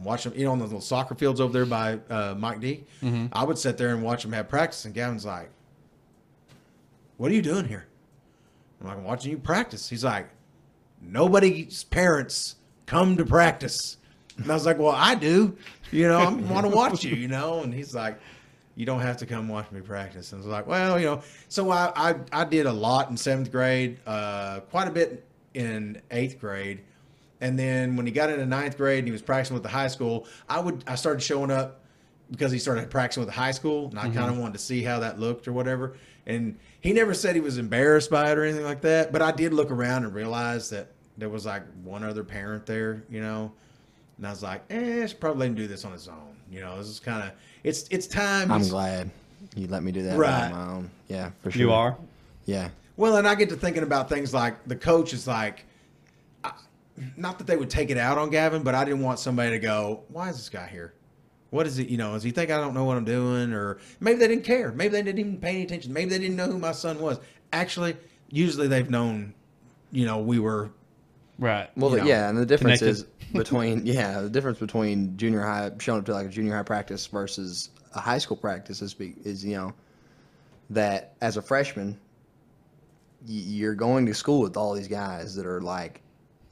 and watch them. You know, on those little soccer fields over there by uh, Mike D. I would sit there and watch them have practice, and Gavin's like, "What are you doing here?" I'm like, "I'm watching you practice." He's like, "Nobody's parents come to practice," and I was like, "Well, I do. You know, I want to watch you. You know," and he's like. You don't have to come watch me practice. And I was like, well, you know, so I, I, I did a lot in seventh grade, uh, quite a bit in eighth grade. And then when he got into ninth grade and he was practicing with the high school, I would I started showing up because he started practicing with the high school, and I kind of wanted to see how that looked or whatever. And he never said he was embarrassed by it or anything like that, but I did look around and realize that there was like one other parent there, you know. And I was like, eh, I should probably let him do this on his own. You know, this is kind of it's it's time. I'm glad you let me do that Right. on my own. Yeah, for sure. You are. Yeah. Well, and I get to thinking about things like the coach is like, I, not that they would take it out on Gavin, but I didn't want somebody to go, why is this guy here? What is it? You know, does he think I don't know what I'm doing? Or maybe they didn't care. Maybe they didn't even pay any attention. Maybe they didn't know who my son was. Actually, usually they've known, you know, we were, Right. Well, know, yeah, and the difference connected. is between yeah, the difference between junior high showing up to like a junior high practice versus a high school practice is is you know that as a freshman you're going to school with all these guys that are like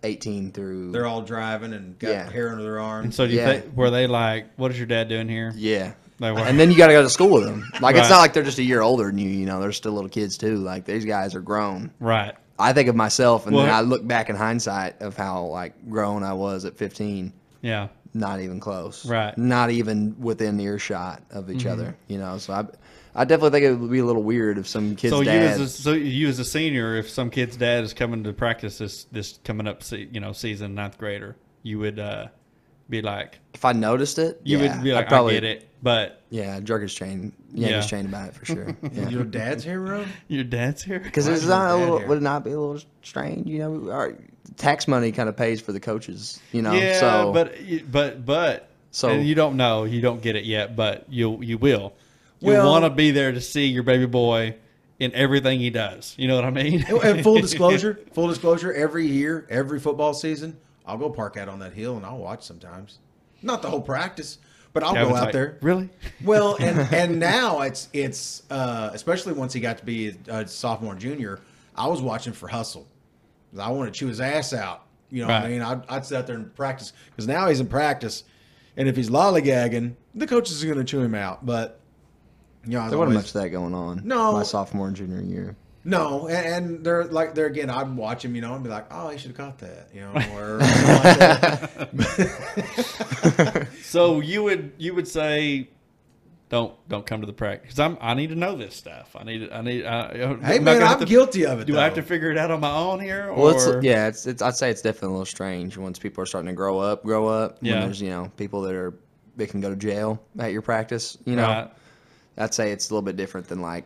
18 through they're all driving and got Yeah. hair under their arms. And arms. so do you Yeah. think were they like, what is your dad doing here? yeah. They were. And then you got to go to school with them. Like it's Right. not like they're just a year older than you. You know, they're still little kids too. Like these guys are grown. Right. I think of myself, and then Well- I look back in hindsight of how like grown I was at 15. Yeah. Not even close. Right. Not even within earshot of each mm-hmm. other. You know, so I, I definitely think it would be a little weird if some kid's So you dad. as a, so you as a senior, if some kid's dad is coming to practice this this coming up, se- you know, season ninth grader, you would uh, be like, if I noticed it, you yeah, would be I'd like, probably, I get it, but Yeah, jerk his chain, yank his Yeah. chain about it for sure. Yeah. Your dad's hero? your dad's here. Because it's not a little, here? would it not be a little strange? You know, our tax money kind of pays for the coaches. You know, yeah, so but you- but but So- and you don't know, you don't get it yet, but you you will. You Well- want to be there to see your baby boy in everything he does. You know what I mean? and full disclosure, full disclosure, every year, every football season, I'll go park out on that hill and I'll watch sometimes. Not the whole practice, but I'll Gavin's go out like, there. Really? Well, and and now it's it's uh, especially once he got to be a sophomore and junior, I was watching for hustle. I want to chew his ass out. You know what I mean? I'd, I'd sit out there and practice because now he's in practice, and if he's lollygagging, the coaches are going to chew him out. But you know, there wasn't much of that going on. No. my sophomore and junior year. no, and, and they're like they're again. I'd watch him, you know, and be like, "Oh, he should have caught that," you know, or like. So you would you would say, don't don't come to the practice because I'm I need to know this stuff. I need I need. I, hey am man, gonna I'm to- guilty of it. Do I have to figure it out on my own here? Well, it's yeah, it's, it's I'd say it's definitely a little strange once people are starting to grow up, grow up. Yeah. when there's you know people that are they can go to jail at your practice. You know, Right. I'd say it's a little bit different than like.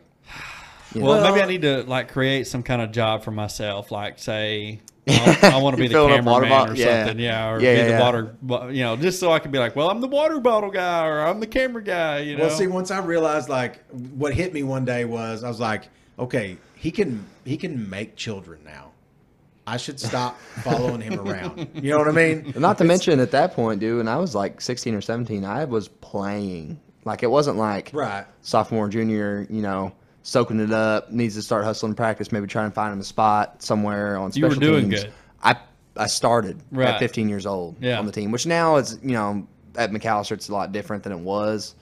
You Well, know, maybe I need to like create some kind of job for myself, like say I, want to be the Filling water cameraman or yeah. something, yeah, or Yeah, be yeah, the yeah. water, bo- you know, just so I can be like, well, I'm the water bottle guy or I'm the camera guy, you know. Well, see, once I realized like what hit me one day was I was like, okay, he can he can make children now. I should stop following him around. You know what I mean? Not to mention at that point, dude, and I was like 16 or 17, I was playing. Like it wasn't like Right. sophomore, junior, you know, soaking it up, needs to start hustling practice, maybe trying to find him a spot somewhere on You were special doing teams. good. I I started Right. at 15 years old Yeah. on the team, which now is, you know, at McAlester it's a lot different than it was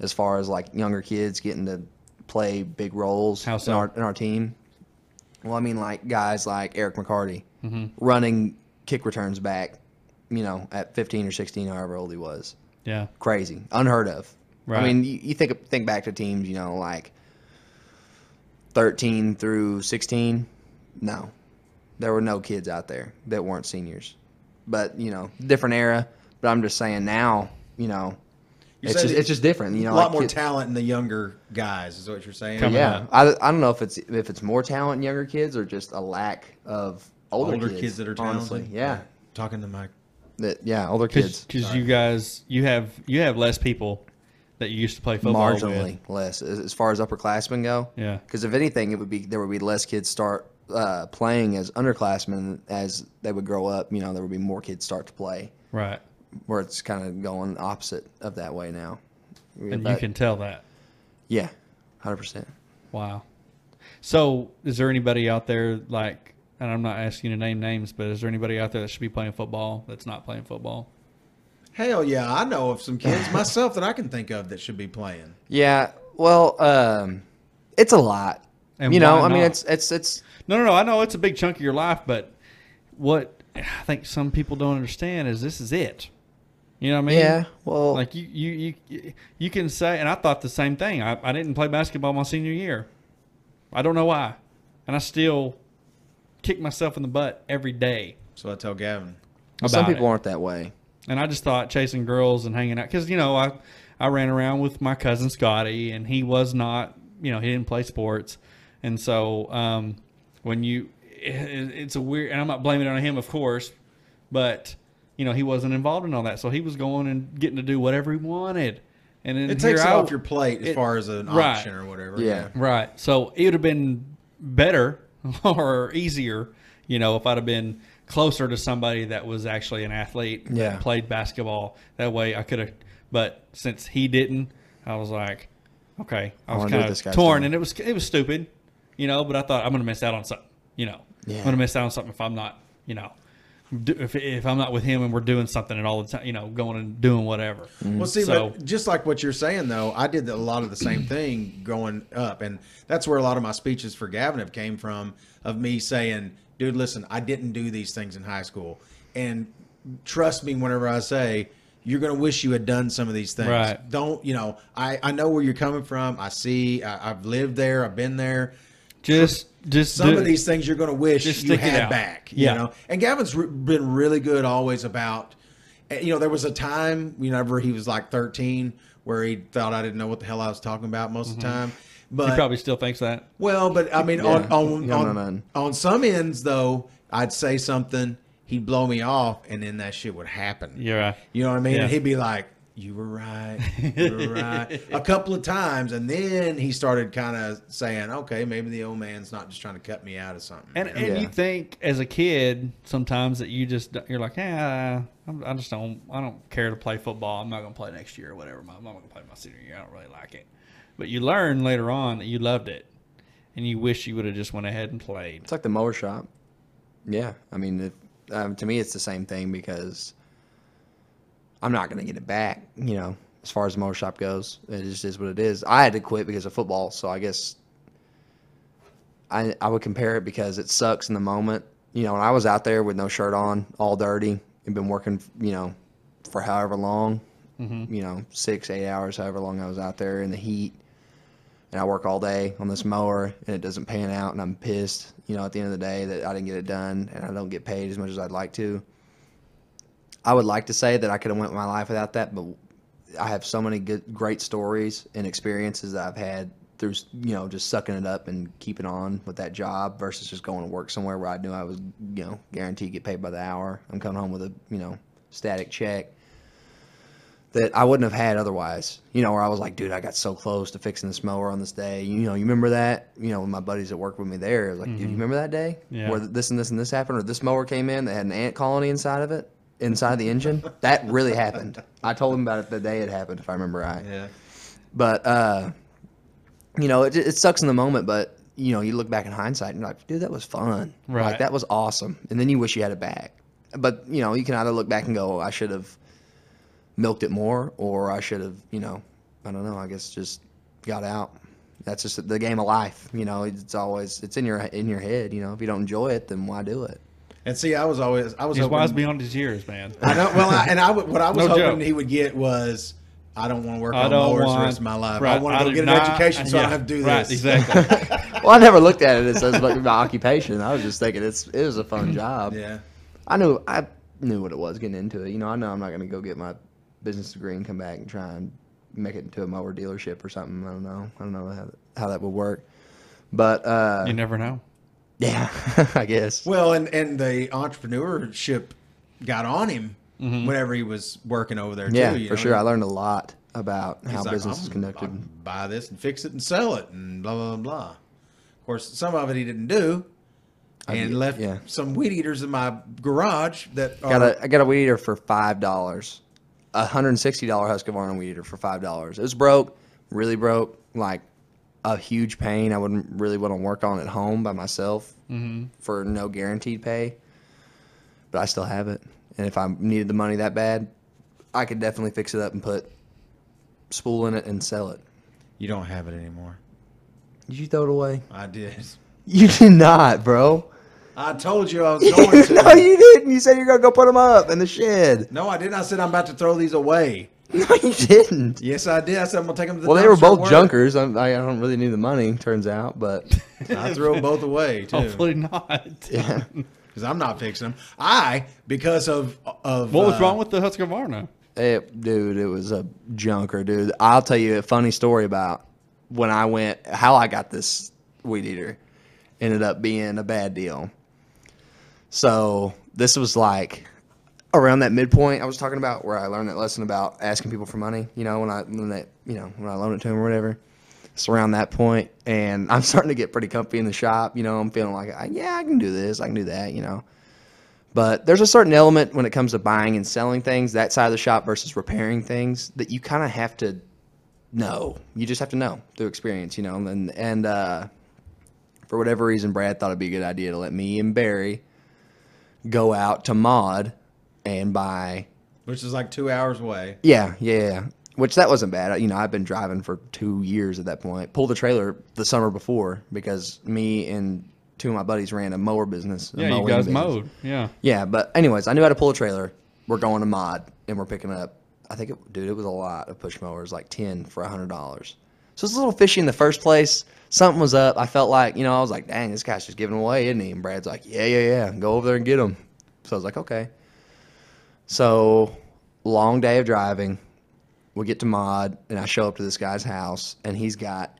as far as like younger kids getting to play big roles How so? in our in our team. Well, I mean, like guys like Eric McCarty Mm-hmm. running kick returns back, you know, at 15 or 16, however old he was. yeah, Crazy, unheard of. Right. I mean, you, you think think back to teams, you know, like 13 through 16. No, there were no kids out there that weren't seniors. But you know, different era. But I'm just saying now, you know, You it's just it's just different. You know, a lot like more kid- talent in the younger guys, is what you're saying. Yeah, up. I, I don't know if it's if it's more talent in younger kids or just a lack of older, kids. Older, kids, kids, that are talented. honestly. Yeah, Talking to Mike. that yeah, older kids. because you guys you have you have less people that you used to play football marginally with. less as, as far as upperclassmen go. Yeah. Because if anything, it would be there would be less kids start uh, playing as underclassmen as they would grow up. You know, there would be more kids start to play. Right. where it's kind of going opposite of that way now. And you can tell that. yeah, hundred percent. Wow. So, is there anybody out there like, and I'm not asking you to name names, but is there anybody out there that should be playing football that's not playing football? Hell yeah, I know of some kids myself that I can think of that should be playing. Yeah, well, um, it's a lot. And you know, why I mean, it's it's it's No, no, no. I know it's a big chunk of your life, but what I think some people don't understand is this is it. You know what I mean? yeah. Well, Like you, you, you, you can say, and I thought the same thing. I, I didn't play basketball my senior year. I don't know why, and I still kick myself in the butt every day So I tell Gavin. about some people it. aren't that way. And I just thought chasing girls and hanging out because you know I I ran around with my cousin Scotty and he was not you know he didn't play sports, and so um, when you it, it's a weird and I'm not blaming it on him of course, but you know he wasn't involved in all that so he was going and getting to do whatever he wanted, and then It takes I- off your plate as it- far as an right. option or whatever. Yeah. Right. So it would have been better or easier, you know, if I'd have been closer to somebody that was actually an athlete that Yeah. played basketball. That way I could have but since he didn't, I was like, okay. I I was wanna do what kind of torn doing. and it was it was stupid, you know, but I thought I'm gonna miss out on something, you know. Yeah. I'm gonna miss out on something if I'm not, you know, do, if, if I'm not with him and we're doing something and all the time, you know, going and doing whatever. Mm-hmm. Well, see, So- but just like what you're saying, though, I did a lot of the same thing growing up, and that's where a lot of my speeches for Gavin have came from. Of me saying, "Dude, listen, I didn't do these things in high school, and trust me whenever I say." You're gonna wish you had done some of these things. Right. Don't you know? I I know where you're coming from. I see. I, I've lived there. I've been there. Just just Some of these things you're going to wish Just you had back. Yeah. You know, and Gavin's re- been really good always about. eh, You know, there was a time whenever he was like 13 where he thought I didn't know what the hell I was talking about most of the time. He probably still thinks that. well, but I mean, on Yeah. on You don't know on, on some ends though, I'd say something, he'd blow me off, and then that shit would happen. You're right. You know what I mean? Yeah. And he'd be like, "You were right, you were right," a couple of times, and then he started kind of saying, "Okay, maybe the old man's not just trying to cut me out of something." And, you and Yeah. you think as a kid sometimes that you just you're like, yeah, I'm- I just don't I don't care to play football. I'm not going to play next year or whatever. I'm not going to play my senior year. I don't really like it. But you learn later on that you loved it, and you wish you would have just went ahead and played. It's like the mower shop. Yeah, I mean, it, um, to me, it's the same thing because I'm not going to get it back. You know, as far as the mower shop goes, it just is what it is. I had to quit because of football, so I guess I I would compare it because it sucks in the moment. You know, when I was out there with no shirt on, all dirty, and been working, you know, for however long, you know, six, eight hours, however long I was out there in the heat and I work all day on this mower and it doesn't pan out and I'm pissed, you know, at the end of the day that I didn't get it done and I don't get paid as much as I'd like to. I would like to say that I could have went my life without that, but I have so many good great stories and experiences that I've had through, you know, just sucking it up and keeping on with that job versus just going to work somewhere where I knew I was, you know, guaranteed get paid by the hour. I'm coming home with a, you know, static check that I wouldn't have had otherwise. You know, where I was like, dude, I got so close to fixing this mower on this day. You know, you remember that? You know, my buddies that worked with me there, like, dude, you remember that day Yeah. where this and this and this happened, or this mower came in that had an ant colony inside of it, inside the engine? That really happened. I told him about it the day it happened, if I remember right. yeah. But uh, you know, it, it sucks in the moment, but you know, you look back in hindsight and you're like, dude, that was fun. Right. Like that was awesome. And then you wish you had it back. But you know, you can either look back and go, I should have milked it more, or I should have, you know, I don't know. I guess just got out. That's just the game of life. You know, it's always it's in your in your head. You know, if you don't enjoy it, then why do it? And see, I was always I was He's hoping, wise beyond his years, man. I know. Well, I, and I what I was No hoping joke. he would get was I don't want to work I on don't mowers want the rest of my life. right, I want to go do get an education so I don't have to do right, this. Exactly. Well, I never looked at it as, as like my occupation. I was just thinking it's it was a fun job. yeah. I knew I knew what it was getting into it. You know, I know I'm not going to go get my business degree and come back and try and make it into a mower dealership or something. I don't know. I don't know how, how that would work. But uh, you never know. yeah, I guess. Well, and and the entrepreneurship got on him Mm-hmm. whenever he was working over there yeah, too. you for know? sure. I learned a lot about He's how like, business is conducted. Buy this and fix it and sell it and blah blah blah. Of course, some of it he didn't do, I and did, left yeah. some weed eaters in my garage that are Got a I got a weed eater for five dollars a hundred and sixty dollar Husqvarna weed eater for five dollars. It was broke, really broke, like a huge pain. I wouldn't really want to work on at home by myself mm-hmm. for no guaranteed pay. But I still have it, and if I needed the money that bad, I could definitely fix it up and put spool in it and sell it. You don't have it anymore. Did you throw it away? I did. You did not, bro. I told you I was going to. no, you didn't. You said you're gonna go put them up in the shed. No, I didn't. I said I'm about to throw these away. No, you didn't. Yes, I did. I said I'm gonna take them to the Well, they were both work. junkers. I'm, I don't really need the money, turns out, but I threw them both away too. Hopefully not. yeah. because I'm not fixing them. I because of of What was uh, wrong with the Husqvarna? It, dude, it was a junker, dude. I'll tell you a funny story about when I went, how I got this weed eater. Ended up being a bad deal. So this was like around that midpoint I was talking about, where I learned that lesson about asking people for money. You know, when I when they, you know, when I loan it to them or whatever. It's around that point, and I'm starting to get pretty comfy in the shop. You know, I'm feeling like, yeah, I can do this, I can do that. You know. But there's a certain element when it comes to buying and selling things, that side of the shop versus repairing things, that you kind of have to know. You just have to know through experience, you know. And and uh, for whatever reason, Brad thought it'd be a good idea to let me and Barry go out to Mod and buy. which is like two hours away. Yeah, yeah, yeah. Which that wasn't bad. You know, I've been driving for two years at that point. Pulled the trailer the summer before because me and two of my buddies ran a mower business. a Yeah, you guys business. mowed. Yeah. Yeah, but anyways, I knew how to pull a trailer. We're going to mod and we're picking up. I think it, dude, it was a lot of push mowers, like ten for a hundred dollars. So it's a little fishy in the first place. Something was up. I felt like, you know, I was like, dang, this guy's just giving away, isn't he? And Brad's like, yeah, yeah, yeah, go over there and get them. So I was like, okay. So long day of driving. We get to mod and I show up to this guy's house and he's got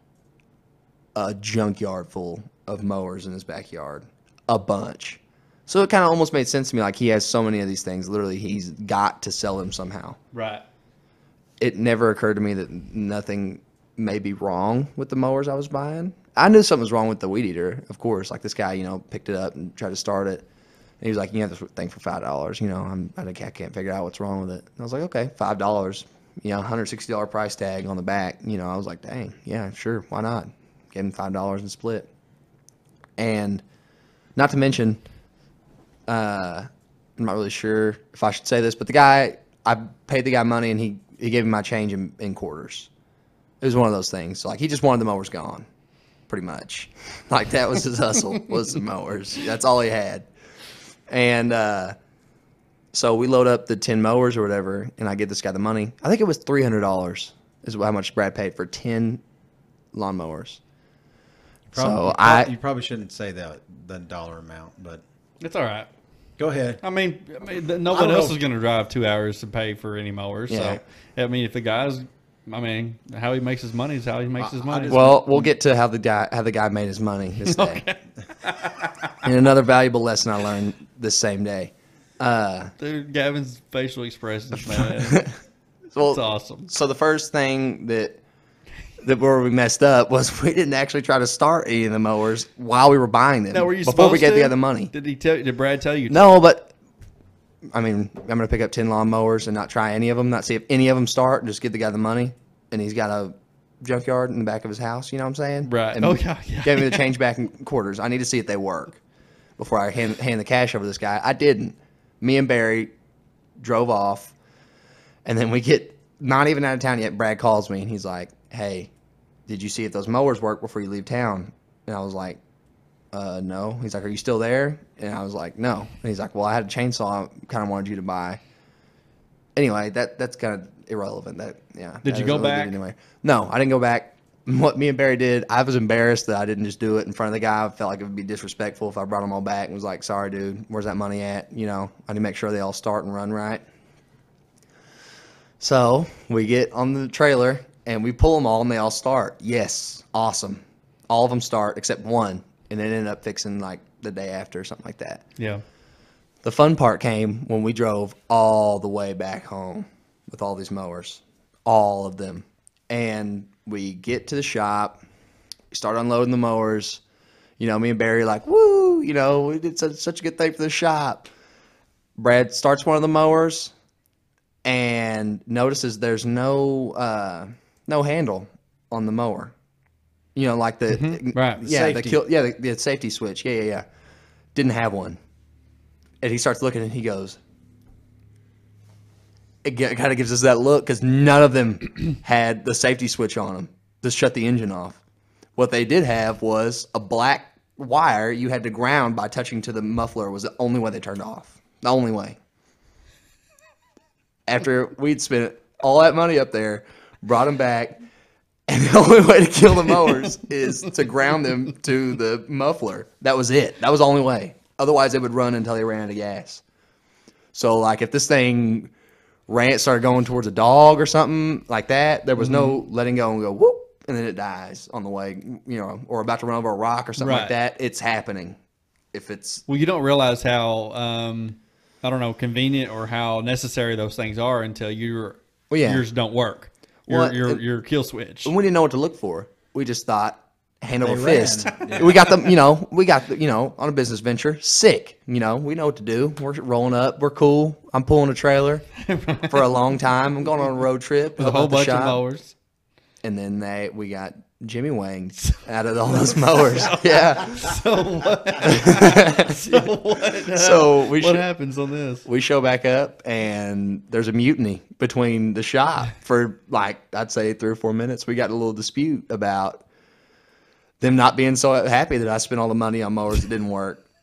a junkyard full of mowers in his backyard, a bunch. So it kind of almost made sense to me. Like he has so many of these things. Literally, he's got to sell them somehow. Right. It never occurred to me that nothing may be wrong with the mowers I was buying. I knew something was wrong with the weed eater, of course. Like this guy, you know, picked it up and tried to start it. And he was like, "You have this thing for five dollars." You know, I'm, I think I can't figure out what's wrong with it. And I was like, "Okay, five dollars." You know, hundred sixty dollar price tag on the back. You know, I was like, "Dang, yeah, sure, why not?" Gave him five dollars and split. And not to mention, uh, I'm not really sure if I should say this, but the guy, I paid the guy money and he, he gave me my change in, in quarters. It was one of those things. Like he just wanted the mowers gone, pretty much. Like that was his hustle was the mowers. That's all he had. And uh, so we load up the ten mowers or whatever, and I give this guy the money. I think it was three hundred dollars is how much Brad paid for ten lawnmowers. Probably, so you I you probably shouldn't say that the dollar amount, but It's all right. go ahead. I mean, I mean th- I nobody else know. is going to drive two hours to pay for any mowers. Yeah. So, I mean, if the guy's, I mean, how he makes his money is how he makes his money. just- Well, we'll get to how the guy how the guy made his money this day. and another valuable lesson I learned this same day. Uh, Dude, Gavin's facial expressions, man. well, It's awesome. so the first thing that that where we messed up was we didn't actually try to start any of the mowers while we were buying them Now, were you before we supposed get to? the other money. Did he tell? Did Brad tell you? No, but I mean, I'm gonna pick up ten lawn mowers and not try any of them, not see if any of them start, and just give the guy the money, and he's got a junkyard in the back of his house. You know what I'm saying? Right. And Oh, yeah, yeah, Gave me the change back in quarters. I need to see if they work before I hand hand the cash over to this guy. I didn't. Me and Barry drove off, and then we get not even out of town yet. Brad calls me and he's like, "Hey, did you see if those mowers work before you leave town?" And I was like, uh, no. He's like, are you still there? And I was like, no. And he's like, well, I had a chainsaw I kind of wanted you to buy. Anyway, that that's kind of irrelevant. That yeah. Did that you go back? Anywhere. No, I didn't go back. What me and Barry did, I was embarrassed that I didn't just do it in front of the guy. I felt like it would be disrespectful if I brought them all back and was like, sorry, dude, where's that money at? You know, I need to make sure they all start and run right. So we get on the trailer and we pull them all and they all start. Yes, awesome. All of them start except one, and it ended up fixing like the day after or something like that. Yeah. The fun part came when we drove all the way back home with all these mowers, all of them. And we get to the shop, start unloading the mowers. You know, me and Barry are like, woo, you know, we did such, such a good thing for the shop. Brad starts one of the mowers, and notices there's no uh, no handle on the mower. You know, like the Mm-hmm. Right. yeah, the kill, yeah, the, the safety switch. Yeah, yeah, yeah. Didn't have one, and he starts looking and he goes. It kind of gives us that look because none of them had the safety switch on them to shut the engine off. What they did have was a black wire you had to ground by touching to the muffler was the only way they turned off. The only way. After we'd spent all that money up there, brought them back, and the only way to kill the mowers is to ground them to the muffler. That was it. That was the only way. Otherwise, they would run until they ran out of gas. So, like, if this thing ran, started going towards a dog or something like that, there was no letting go and go whoop, and then it dies on the way, you know, or about to run over a rock or something Right. like that. It's happening. If it's Well, you don't realize how um, I don't know convenient or how necessary those things are until your Well, yeah. yours don't work. Your Well, your your kill switch. we didn't know what to look for. We just thought hand over fist. ran. We got them, you know, we got the, you know, on a business venture, sick. You know, we know what to do. We're rolling up. We're cool. I'm pulling a trailer for a long time. I'm going on a road trip. With a whole out the bunch of shop. mowers. And then they we got Jimmy Wanged out of all those mowers. yeah. So what? so what? uh, So we what should- happens on this? We show back up and there's a mutiny between the shop for like I'd say three or four minutes. We got a little dispute about them not being so happy that I spent all the money on mowers that didn't work.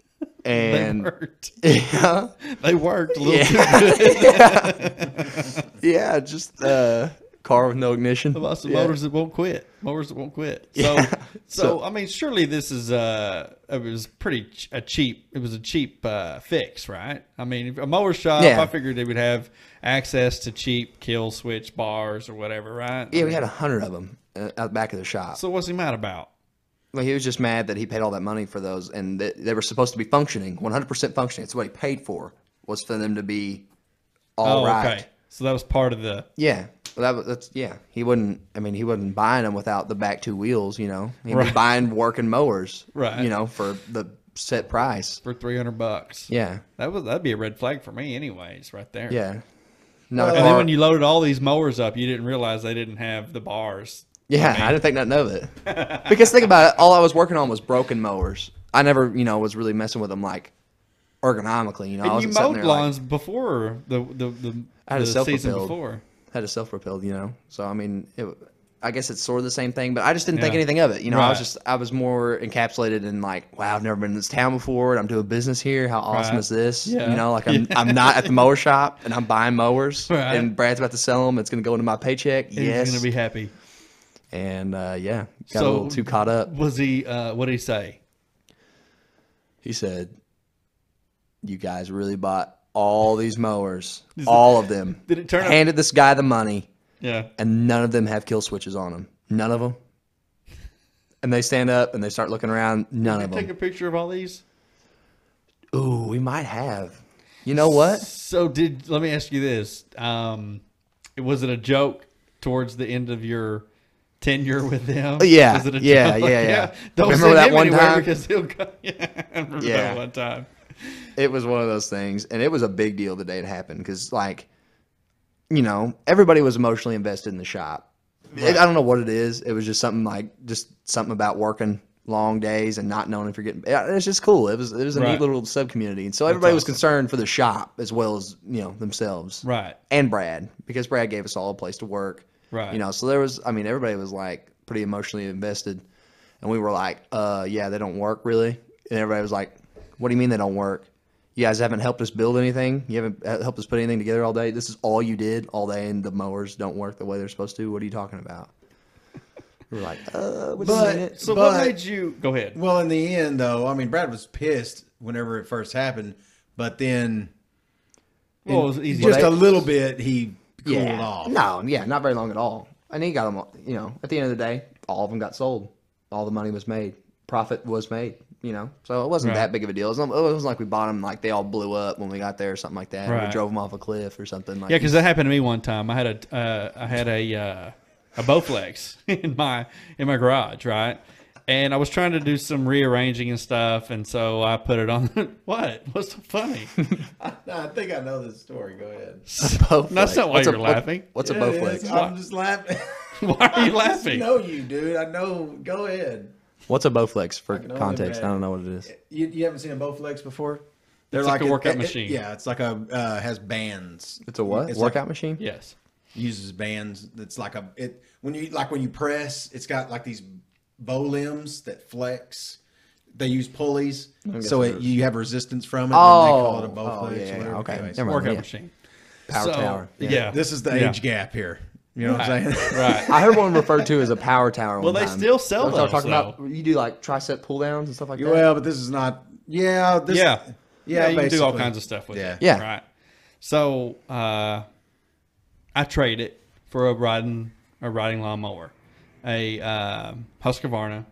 And They worked. yeah, They worked a little too yeah, good. yeah, just uh, car with no ignition. About some Yeah. motors that won't quit. Motors that won't quit. So, Yeah. so, So- I mean, surely this is uh, it was pretty ch- a cheap. It was a cheap uh, fix, right? I mean, a mower shop, Yeah. I figured they would have access to cheap kill switch bars or whatever, right? Yeah, we had a hundred of them uh, out the back of the shop. So what's he mad about? Well, he was just mad that he paid all that money for those, and they, they were supposed to be functioning, 100% functioning. It's what he paid for was for them to be all oh, right. okay. So that was part of the. Yeah, well, that was, that's yeah. He wouldn't. I mean, he wasn't buying them without the back two wheels. You know, he was Right. buying working mowers. Right. You know, for the set price. For three hundred bucks. Yeah. That was that'd be a red flag for me, anyways, right there. Yeah. Not And then when you loaded all these mowers up, you didn't realize they didn't have the bars. Yeah, I, didn't think nothing of it. because think about it, all I was working on was broken mowers. I never, you know, was really messing with them like ergonomically. You know, I And you wasn't sitting mowed there like- lawns before the the the, I had a the season self-propelled. before. Had a self-propelled, you know. So I mean, it, I guess it's sort of the same thing, but I just didn't think anything of it. You know, I was just I was more encapsulated in like, wow, I've never been in this town before. And I'm doing business here. How awesome Right. is this? Yeah. You know, like I'm I'm not at the mower shop and I'm buying mowers, Right. and Brad's about to sell them. It's going to go into my paycheck. And yes, He's gonna be happy. and uh, yeah, got So- a little too caught up. Was he? Uh, what did he say? He said, "You guys really bought all these mowers, all of them. Did it turn out- Handed this guy the money." Yeah. and none of them have kill switches on them. None of them. And they stand up and they start looking around. None Did of you take a picture of all these? Ooh, we might have. You know what? So did let me ask you this: um, was it a joke towards the end of your tenure with them? Yeah, Was it a yeah, joke? yeah, yeah. Don't Remember that one time? because he'll go. Yeah, I remember Yeah. that one time. It was one of those things, and it was a big deal the day it happened because, like, you know, everybody was emotionally invested in the shop. It- I don't know what it is. It was just something like just something about working long days and not knowing if you're getting. It's just cool. It was it was a Right. neat little sub community, and so everybody was concerned for the shop as well as you know themselves. Right. and Brad because Brad gave us all a place to work. Right. You know, so there was I mean everybody was like pretty emotionally invested and we were like, uh yeah, they don't work really. And everybody was like, What do you mean they don't work? You guys haven't helped us build anything. You haven't uh, helped us put anything together all day. This is all you did all day, and the mowers don't work the way they're supposed to. What are you talking about? We were like, uh, But- So But- what made you go ahead? Well, in the end, though, I mean, Brad was pissed whenever it first happened, but then Well, it was easy. just they- a little bit, he cooled yeah, off. no, yeah, not very long at all. And he got them. all- You know, at the end of the day, all of them got sold. All the money was made. Profit was made. You know, so it wasn't Right. that big of a deal. It wasn't, it wasn't like we bought them like they all blew up when we got there or something like that. or Right. We drove them off a cliff or something like. Yeah, because that happened to me one time. I had a uh, I had a uh, a Bowflex in my in my garage, right? and I was trying to do some rearranging and stuff, and so I put it on. what? What's so funny? I, I think I know this story. Go ahead. Bowflex. That's not why What's a- you're what- laughing. What's a Yeah, bow it flex? is. I'm just laughing. Why are you laughing? I just know you, dude. I know. Go ahead. What's a Bowflex for can only context? I imagine. don't know what it is. You, you haven't seen a Bowflex before? They're It's like a workout it- it- machine. yeah, it's like a uh, has bands. It's a what? It's a Workout like, machine? Yes. uses bands. It's like a it when you like when you press. It's got like these bow limbs that flex. They use pulleys, so it, you have resistance from it. and they call it a Oh, Bowflex. oh, yeah, or yeah, whatever. okay. Anyways, Never mind. Workout yeah. machine. Power So, tower. Yeah. This is the Yeah. age gap here. You know what I'm saying? Right. I heard one referred to as a power tower. Well, one they time. still sell That's I'm those, talking about. You do like tricep pull downs and stuff like that. well, but this is not. Yeah. This, yeah. Yeah. you can do all kinds of stuff with Yeah. it. Yeah. Right. So uh, I trade it for a riding a riding lawnmower, a um Husqvarna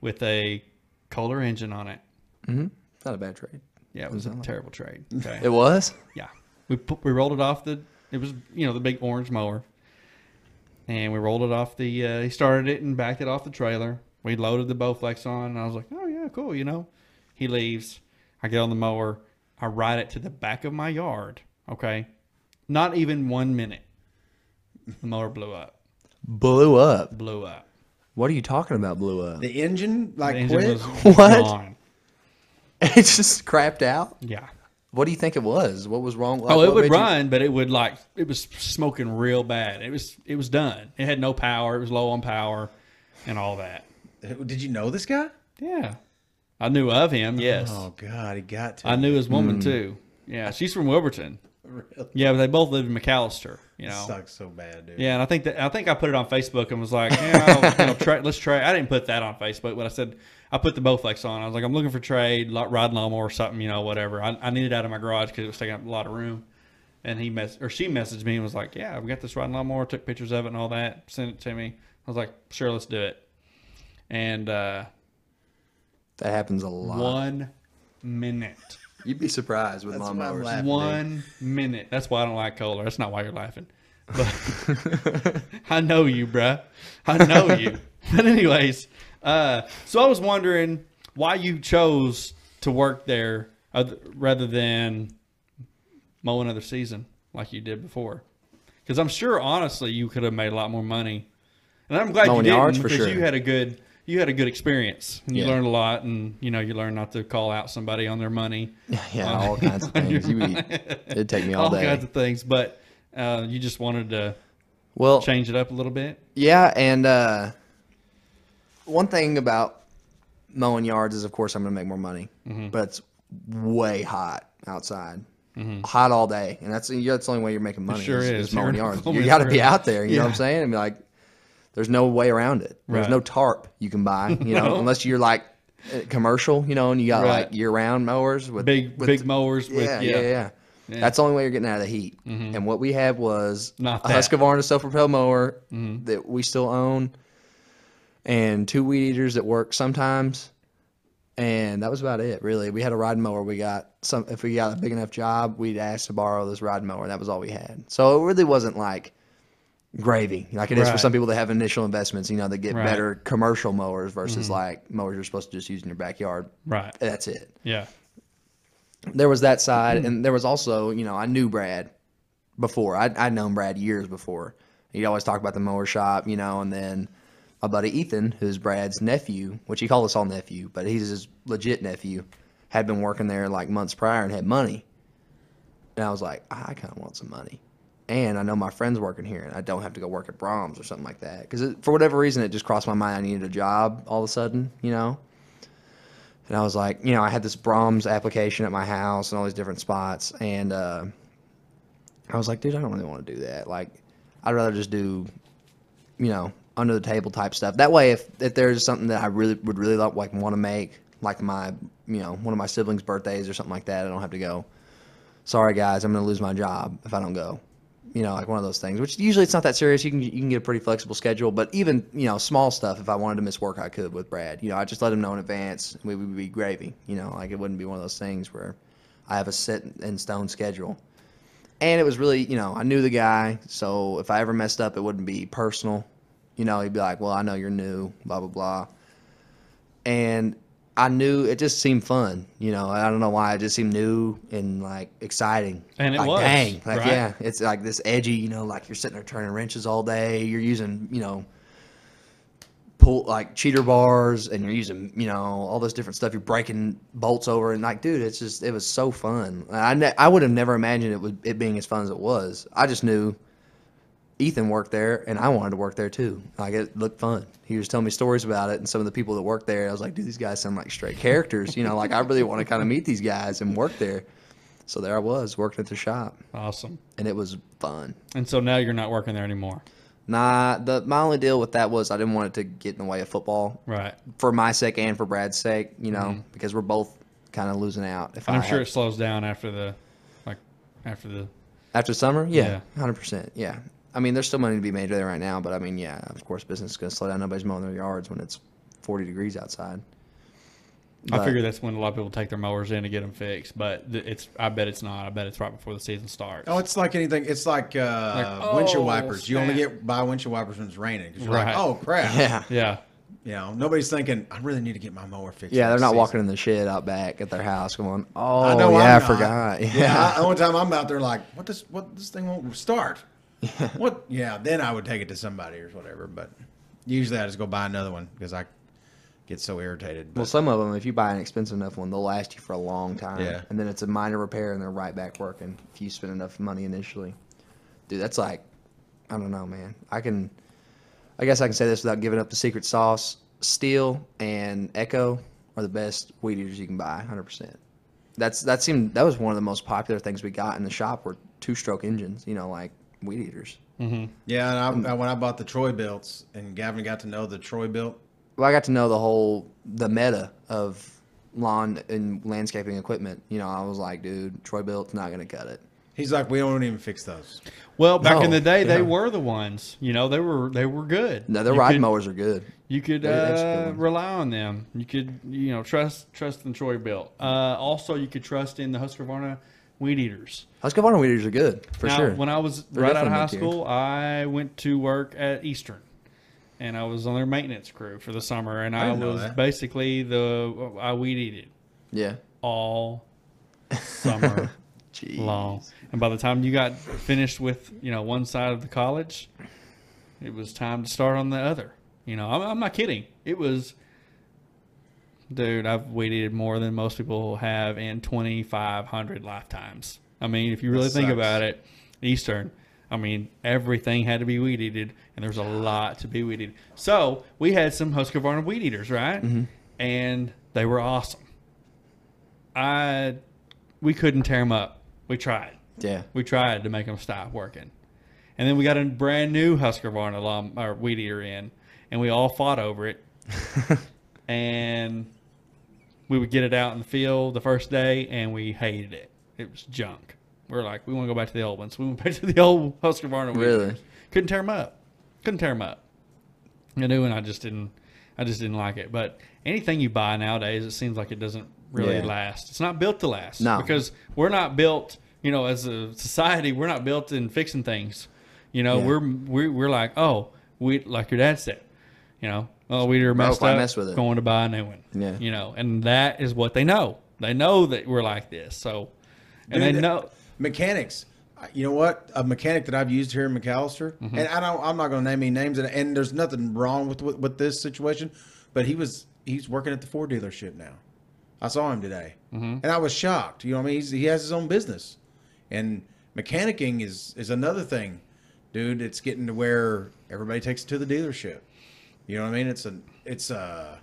with a Kohler engine on it. It's not a bad trade. Yeah, it was a terrible trade. Okay. It was. Yeah, we put, we rolled it off the. It was you know the big orange mower, and we rolled it off the. Uh, he started it and backed it off the trailer. We loaded the Bowflex on, and I was like, "Oh yeah, cool." You know, he leaves. I get on the mower. I ride it to the back of my yard. Okay, not even one minute. The mower blew up. Blew up. Blew up. What are you talking about? Blew up. The engine like The engine quit. was What? gone. It's just crapped out. Yeah. What do you think it was? What was wrong? Like, Oh, it would made you- run, but it would like it was smoking real bad. It was it was done. It had no power. It was low on power, and all that. Did you know this guy? Yeah, I knew of him. Yes, Oh God, he got to. I knew his woman hmm. too. Yeah, she's from Wilburton. Really? Yeah, but they both lived in McAlester. You know. Sucks so bad, dude. Yeah, and I think that I think I put it on Facebook and was like, yeah, you know, try, let's try. I didn't put that on Facebook, but I said I put the Bowflex on. I was like, I'm looking for trade, lo- riding lawnmower or something, you know, whatever. I, I needed it out of my garage because it was taking up a lot of room. And he mess or she messaged me and was like, yeah, we got this riding lawnmower. Took pictures of it and all that. Sent it to me. I was like, sure, let's do it. And uh, That happens a lot. one minute. You'd be surprised with That's lawnmowers. laughing. One minute. That's why I don't like Kohler. That's not why you're laughing. But I know you, bruh. I know you. But anyways, uh, so I was wondering why you chose to work there oth- rather than mow another season like you did before. Because I'm sure, honestly, you could have made a lot more money. And I'm glad Mowing you didn't because sure. you had a good you had a good experience and you Yeah. learned a lot and you know you learned not to call out somebody on their money yeah, all kinds of things. You be, it'd take me all, all day. All kinds of things, but uh, you just wanted to well, change it up a little bit. Yeah, and uh, one thing about mowing yards is, of course, I'm going to make more money, Mm-hmm. but it's way hot outside, hot all day, and that's that's the only way you're making money. sure is, is. mowing yards. You got to be out there. You know what I'm saying? I mean, like, there's no way around it. There's Right. no tarp you can buy. You know, No. unless you're like uh, commercial. You know, and you got Right. like year-round mowers with Big with big mowers with yeah, yeah, yeah, yeah, Yeah. That's the only way you're getting out of the heat. And what we had was a. Mm-hmm. Husqvarna self-propelled mower that we still own, and two weed eaters that work sometimes. And that was about it, really. We had a riding mower. We got some. If we got a big enough job, we'd ask to borrow this riding mower. And that was all we had. So it really wasn't like gravy, like it is for some people that have initial investments. You know, that get Right. Mm-hmm. better commercial mowers versus like mowers you're supposed to just use in your backyard. right. That's it Yeah. there was that side, and there was also, you know, I knew Brad before. I'd, I'd known Brad years before. He'd always talk about the mower shop, you know, and then my buddy Ethan, who's Brad's nephew, which he called us all nephew, but he's his legit nephew, had been working there like months prior and had money. And I was like, I kind of want some money. And I know my friend's working here, and I don't have to go work at Braum's or something like that. Because for whatever reason, it just crossed my mind I needed a job all of a sudden, you know? And I was like, you know, I had this Braum's application at my house and all these different spots. And uh, I was like, dude, I don't really want to do that. Like, I'd rather just do, you know, under the table type stuff. That way, if, if there's something that I really would really like, like want to make, like my, you know, one of my siblings' birthdays or something like that, I don't have to go, sorry guys, I'm to lose my job if I don't go. You know, like one of those things, which usually it's not that serious. You can you can get a pretty flexible schedule, but even you know small stuff. If I wanted to miss work, I could with Brad. You know, I just let him know in advance. We would be gravy. You know, like it wouldn't be one of those things where I have a set in stone schedule. And it was really, you know, I knew the guy, so if I ever messed up, it wouldn't be personal. You know, he'd be like, "Well, I know you're new, blah blah blah." and I knew it just seemed fun. You know, I don't know why. It just seemed new and like exciting. And it like, was, Dang, like right? yeah, it's like this edgy. You know, like you're sitting there turning wrenches all day. You're using, you know, pull like cheater bars, and you're using, you know, all this different stuff. You're breaking bolts over, and like, dude, it's just it was so fun. I ne- I would have never imagined it would it being as fun as it was. I just knew. Ethan worked there, and I wanted to work there too. Like it looked fun. He was telling me stories about it, and some of the people that worked there, I was like, dude, these guys sound like straight characters. You know, like I really want to kind of meet these guys and work there. So there I was working at the shop, Awesome. and it was fun. And so now you're not working there anymore. Nah, the my only deal with that was I didn't want it to get in the way of football Right. for my sake and for Brad's sake. You know, mm-hmm. because we're both kind of losing out. If I'm I sure had- it slows down after the, like, after the. After summer, Yeah. yeah, hundred percent, yeah. I mean, there's still money to be made there right now, but I mean, yeah, of course, business is going to slow down. Nobody's mowing their yards when it's 40 degrees outside. I figure that's when a lot of people take their mowers in to get them fixed, but th- it's. I bet it's not. I bet it's right before the season starts. Oh, it's like anything. It's like, uh, Like, windshield oh, wipers. You only get buy windshield wipers when it's raining because you're Right. like, oh crap. Yeah, yeah. You know, nobody's thinking I really need to get my mower fixed. yeah, they're not season." walking in the shed out back at their house going, "Oh, I know. yeah, I'm I forgot." Yeah, Yeah. I, the only time I'm out there, like, what this, what this thing won't start. What? Yeah. Then I would take it to somebody or whatever. But usually I just go buy another one because I get so irritated. well, some of them, if you buy an expensive enough one, they'll last you for a long time. Yeah. and then it's a minor repair, and they're right back working if you spend enough money initially. Dude, that's like, I don't know, man. I can, I guess I can say this without giving up the secret sauce. Stihl and Echo are the best weed eaters you can buy, hundred percent. That's that seemed that was one of the most popular things we got in the shop were two stroke engines. You know, like weed eaters. yeah, and I, when I bought the Troy-Bilts, and Gavin got to know the Troy-Bilt. Well, I got to know the whole the meta of lawn and landscaping equipment. You know, I was like, dude, Troy-Bilt's not gonna cut it. he's like, we don't even fix those. Well, back in the day, they yeah. were the ones. You know, they were they were good. No, their You ride could- mowers are good. You could They're- that's a good uh, rely on them. You could, you know, trust trust in Troy-Bilt. Uh, also, you could trust in the Husqvarna weed eaters. Husqvarna weed eaters are good for now, sure. when I was They're right out of high school, I went to work at Eastern, and I was on their maintenance crew for the summer, and I, didn't was basically the I weed eated yeah. all summer long. And by the time you got finished with, you know, one side of the college, it was time to start on the other. You know, I'm, I'm not kidding. It was, dude, I've weeded more than most people have in 2,500 lifetimes. I mean, if you really That think sucks. about it, Eastern, I mean, everything had to be weed eated, and there's a lot to be weed eated. So we had some Husqvarna weed eaters, right? Mm-hmm. And they were awesome. I, we couldn't tear them up. We tried. Yeah. We tried to make them stop working. And then we got a brand new Husqvarna lawn, or weed eater in, and we all fought over it. and we would get it out in the field the first day, and we hated it. It was junk. We are like, we want to go back to the old ones. We went back to the old Husqvarna Really? Couldn't tear them up. Couldn't tear them up. The new one, I just didn't. I just didn't like it. But anything you buy nowadays, it seems like it doesn't really Yeah. last. It's not built to last. No. because we're not built. You know, as a society, we're not built in fixing things. You know, Yeah. we're we're we're like, oh, we like your dad said. You know, oh, we were messed why up. mess with it? Going to buy a new one. Yeah. You know, and that is what they know. They know that we're like this. So, and Dude, they know. mechanics. You know what? A mechanic that I've used here in McAlester, Mm-hmm. and I don't. I'm not going to name any names, and, and there's nothing wrong with, with with this situation, but he was he's working at the Ford dealership now. I saw him today, Mm-hmm. and I was shocked. You know, what I mean, he's, he has his own business, and mechanicking is is another thing, dude. It's getting to where everybody takes it to the dealership. You know what I mean? It's a it's a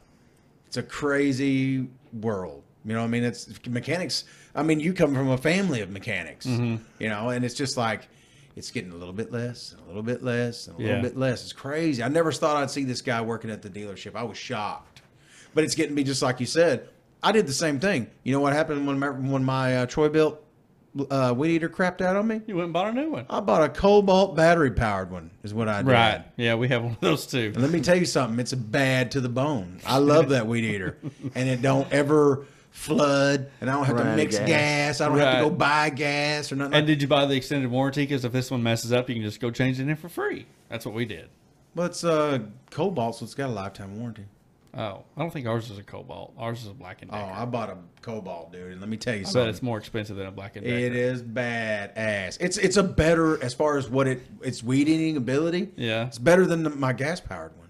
it's a crazy world. You know what I mean? It's mechanics. I mean, you come from a family of mechanics, Mm-hmm. you know, and it's just like it's getting a little bit less, and a little bit less, and a Yeah. little bit less. It's crazy. I never thought I'd see this guy working at the dealership. I was shocked, but it's getting me just like you said. I did the same thing. You know what happened when my, when my uh, Troy-Bilt uh, weed eater crapped out on me? You went and bought a new one. I bought a Kobalt battery powered one. Is what I did. Right. Yeah, we have one of those too. And let me tell you something, it's bad to the bone. I love that weed eater. And it don't ever flood and I don't have Run to mix gas. gas. I don't have to go buy gas or nothing. And did you buy the extended warranty? Because if this one messes up, you can just go change it in for free. That's what we did. well, it's uh, Kobalt, so it's got a lifetime warranty. Oh, I don't think ours is a Kobalt. Ours is a black and Oh. I bought a Kobalt, dude, and let me tell you I bet something. it's more expensive than a black and decker. It is bad ass. It's it's a better as far as what it its weed eating ability. Yeah. it's better than the, my gas powered one.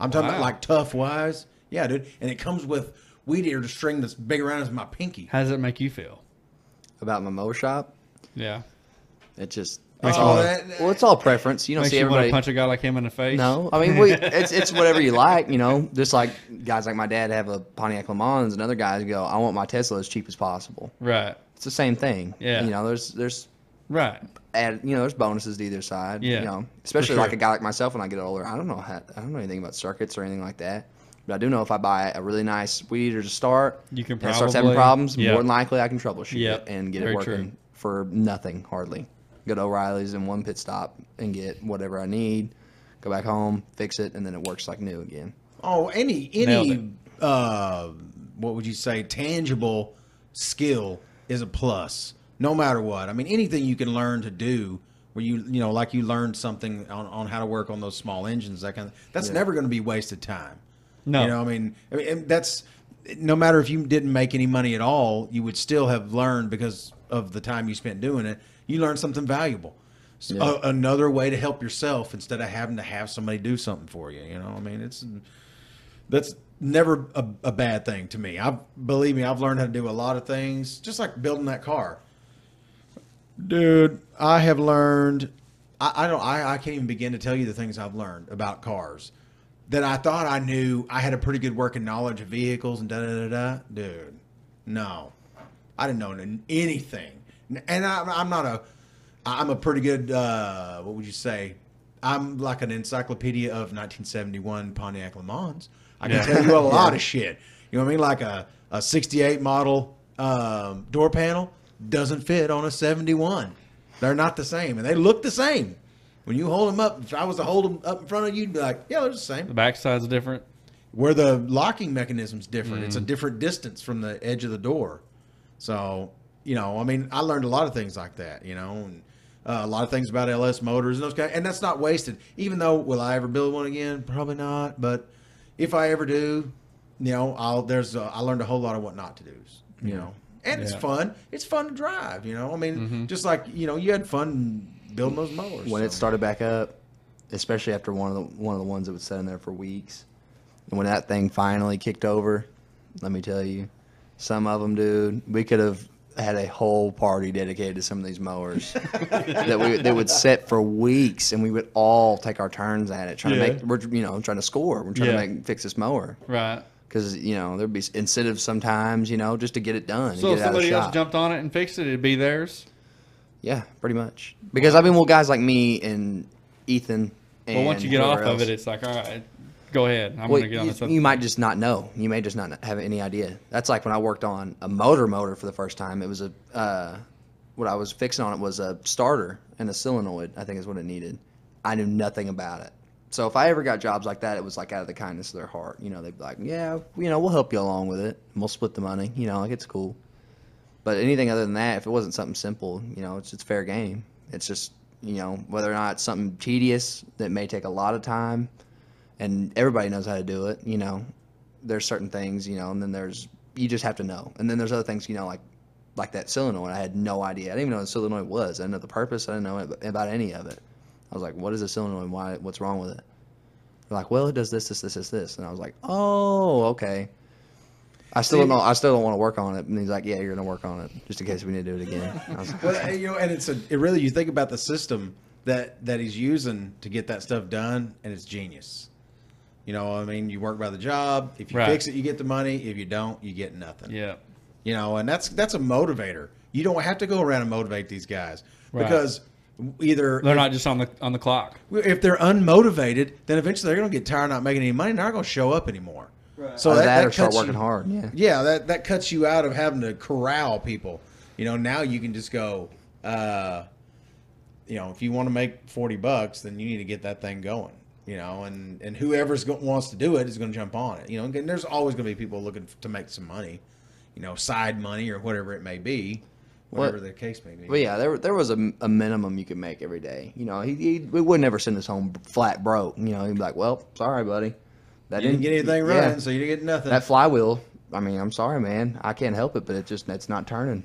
I'm talking about like tough wise. Yeah, dude, and it comes with weed eater string that's big around as my pinky. How does it make you feel? About my mower shop, Yeah. it just Makes oh, you all, wanna- that- well, it's all preference. You don't Makes see you want everybody. to punch a guy like him in the face? No, I mean we. It's it's whatever you like, you know. Just like guys like my dad have a Pontiac Le Mans, and other guys go, "I want my Tesla as cheap as possible." Right. It's the same thing. Yeah. You know, there's there's Right. add you know there's bonuses to either side. Yeah, You know, especially sure. like a guy like myself when I get older. I don't know how, I don't know anything about circuits or anything like that. But I do know if I buy a really nice weed eater to start, You can and it starts having probably- problems, yeah. more than likely I can troubleshoot Yep, it and get very it working true. for nothing hardly. Go to O'Reilly's in one pit stop and get whatever I need. Go back home, fix it, and then it works like new again. Oh, any any uh, what would you say? Tangible skill is a plus, no matter what. I mean, anything you can learn to do, where you you know, like you learned something on, on how to work on those small engines, that kind of that's Yeah. never going to be wasted time. No. You know, I mean, I mean, that's no matter if you didn't make any money at all, you would still have learned because of the time you spent doing it. You learn something valuable. So, Yeah. a- another way to help yourself instead of having to have somebody do something for you. You know, I mean, it's that's never a, a bad thing to me. I believe me, I've learned how to do a lot of things, just like building that car. Dude, I have learned. I, I don't. I, I can't even begin to tell you the things I've learned about cars that I thought I knew. I had a pretty good working knowledge of vehicles and da da da da. Dude, no, I didn't know anything. And I, I'm not a. I'm a pretty good. Uh, what would you say? I'm like an encyclopedia of 1971 Pontiac Le Mans. I can Yeah. tell you a lot of shit. You know what I mean? Like a, a 68 model um, door panel doesn't fit on a 71. They're not the same, and they look the same. When you hold them up, if I was to hold them up in front of you, you'd be like, yeah, they're the same. The backside's different. Where the locking mechanism's different. It's a Mm. different distance from the edge of the door. So, you know, I mean, I learned a lot of things like that, you know, and uh, a lot of things about LS motors and those kind and that's not wasted. Even though, will I ever build one again? Probably not. But if I ever do, you know, I'll, there's, uh, I learned a whole lot of what not to do, you know, and it's fun. It's fun to drive, you know, I mean, Mm-hmm. just like, you know, you had fun building those mowers. when it started back up, especially after one of the one of the ones that was sat in there for weeks, and when that thing finally kicked over, let me tell you, some of them, dude, we could have had a whole party dedicated to some of these mowers that we that would sit for weeks, and we would all take our turns at it, trying Yeah. to make we're you know trying to score, we're trying Yeah. to make fix this mower. Right. Because you know there'd be incentives sometimes, you know, just to get it done. So get if it out of somebody else jumped on it and fixed it, it'd be theirs. Yeah, pretty much. Because I've been with guys like me and Ethan. And Well, once you get off whoever of it, it's like, all right, go ahead. I'm Well, to get on you, this. other you thing. might just not know. You may just not have any idea. That's like when I worked on a motor motor for the first time. It was a uh, what I was fixing on it was a starter and a solenoid. I think is what it needed. I knew nothing about it. So if I ever got jobs like that, it was like out of the kindness of their heart. You know, they'd be like, "Yeah, you know, we'll help you along with it. We'll split the money. You know, like it's cool." But anything other than that, if it wasn't something simple, you know, it's it's fair game. It's just you know whether or not it's something tedious that may take a lot of time, and everybody knows how to do it. You know, there's certain things, you know, and then there's you just have to know, and then there's other things, you know, like like that solenoid. I had no idea. I didn't even know what a solenoid was. I didn't know the purpose. I didn't know about any of it. I was like, what is a solenoid? Why? What's wrong with it? They're like, well, it does this, this, this, this, this, and I was like, oh, okay. I still don't know. I still don't want to work on it. And he's like, yeah, you're gonna work on it just in case we need to do it again. I was like, Well, you know, and it's a it really you think about the system that that he's using to get that stuff done, and it's genius. You know, I mean, you work by the job. If you Right. fix it, you get the money. If you don't, you get nothing. Yeah. You know, and that's that's a motivator. You don't have to go around and motivate these guys Right. because either They're not just on the on the clock. if they're unmotivated, then eventually they're going to get tired of not making any money. and They're not going to show up anymore. Right. So Either that, that, that or start cuts working you- hard. Yeah. yeah, that that cuts you out of having to corral people. You know, now you can just go. Uh, you know, if you want to make forty bucks, then you need to get that thing going. You know, and and whoever's go, wants to do it is going to jump on it. You know, and there's always going to be people looking to make some money. You know, side money or whatever it may be, whatever the case may be. But yeah, there there was a, a minimum you could make every day. You know, he, he we would never send us home flat broke. You know, he'd be like, "Well, sorry, buddy. That You didn't get anything yeah. running, so you didn't get nothing. That flywheel. I mean, I'm sorry, man. I can't help it, but it just it's not turning.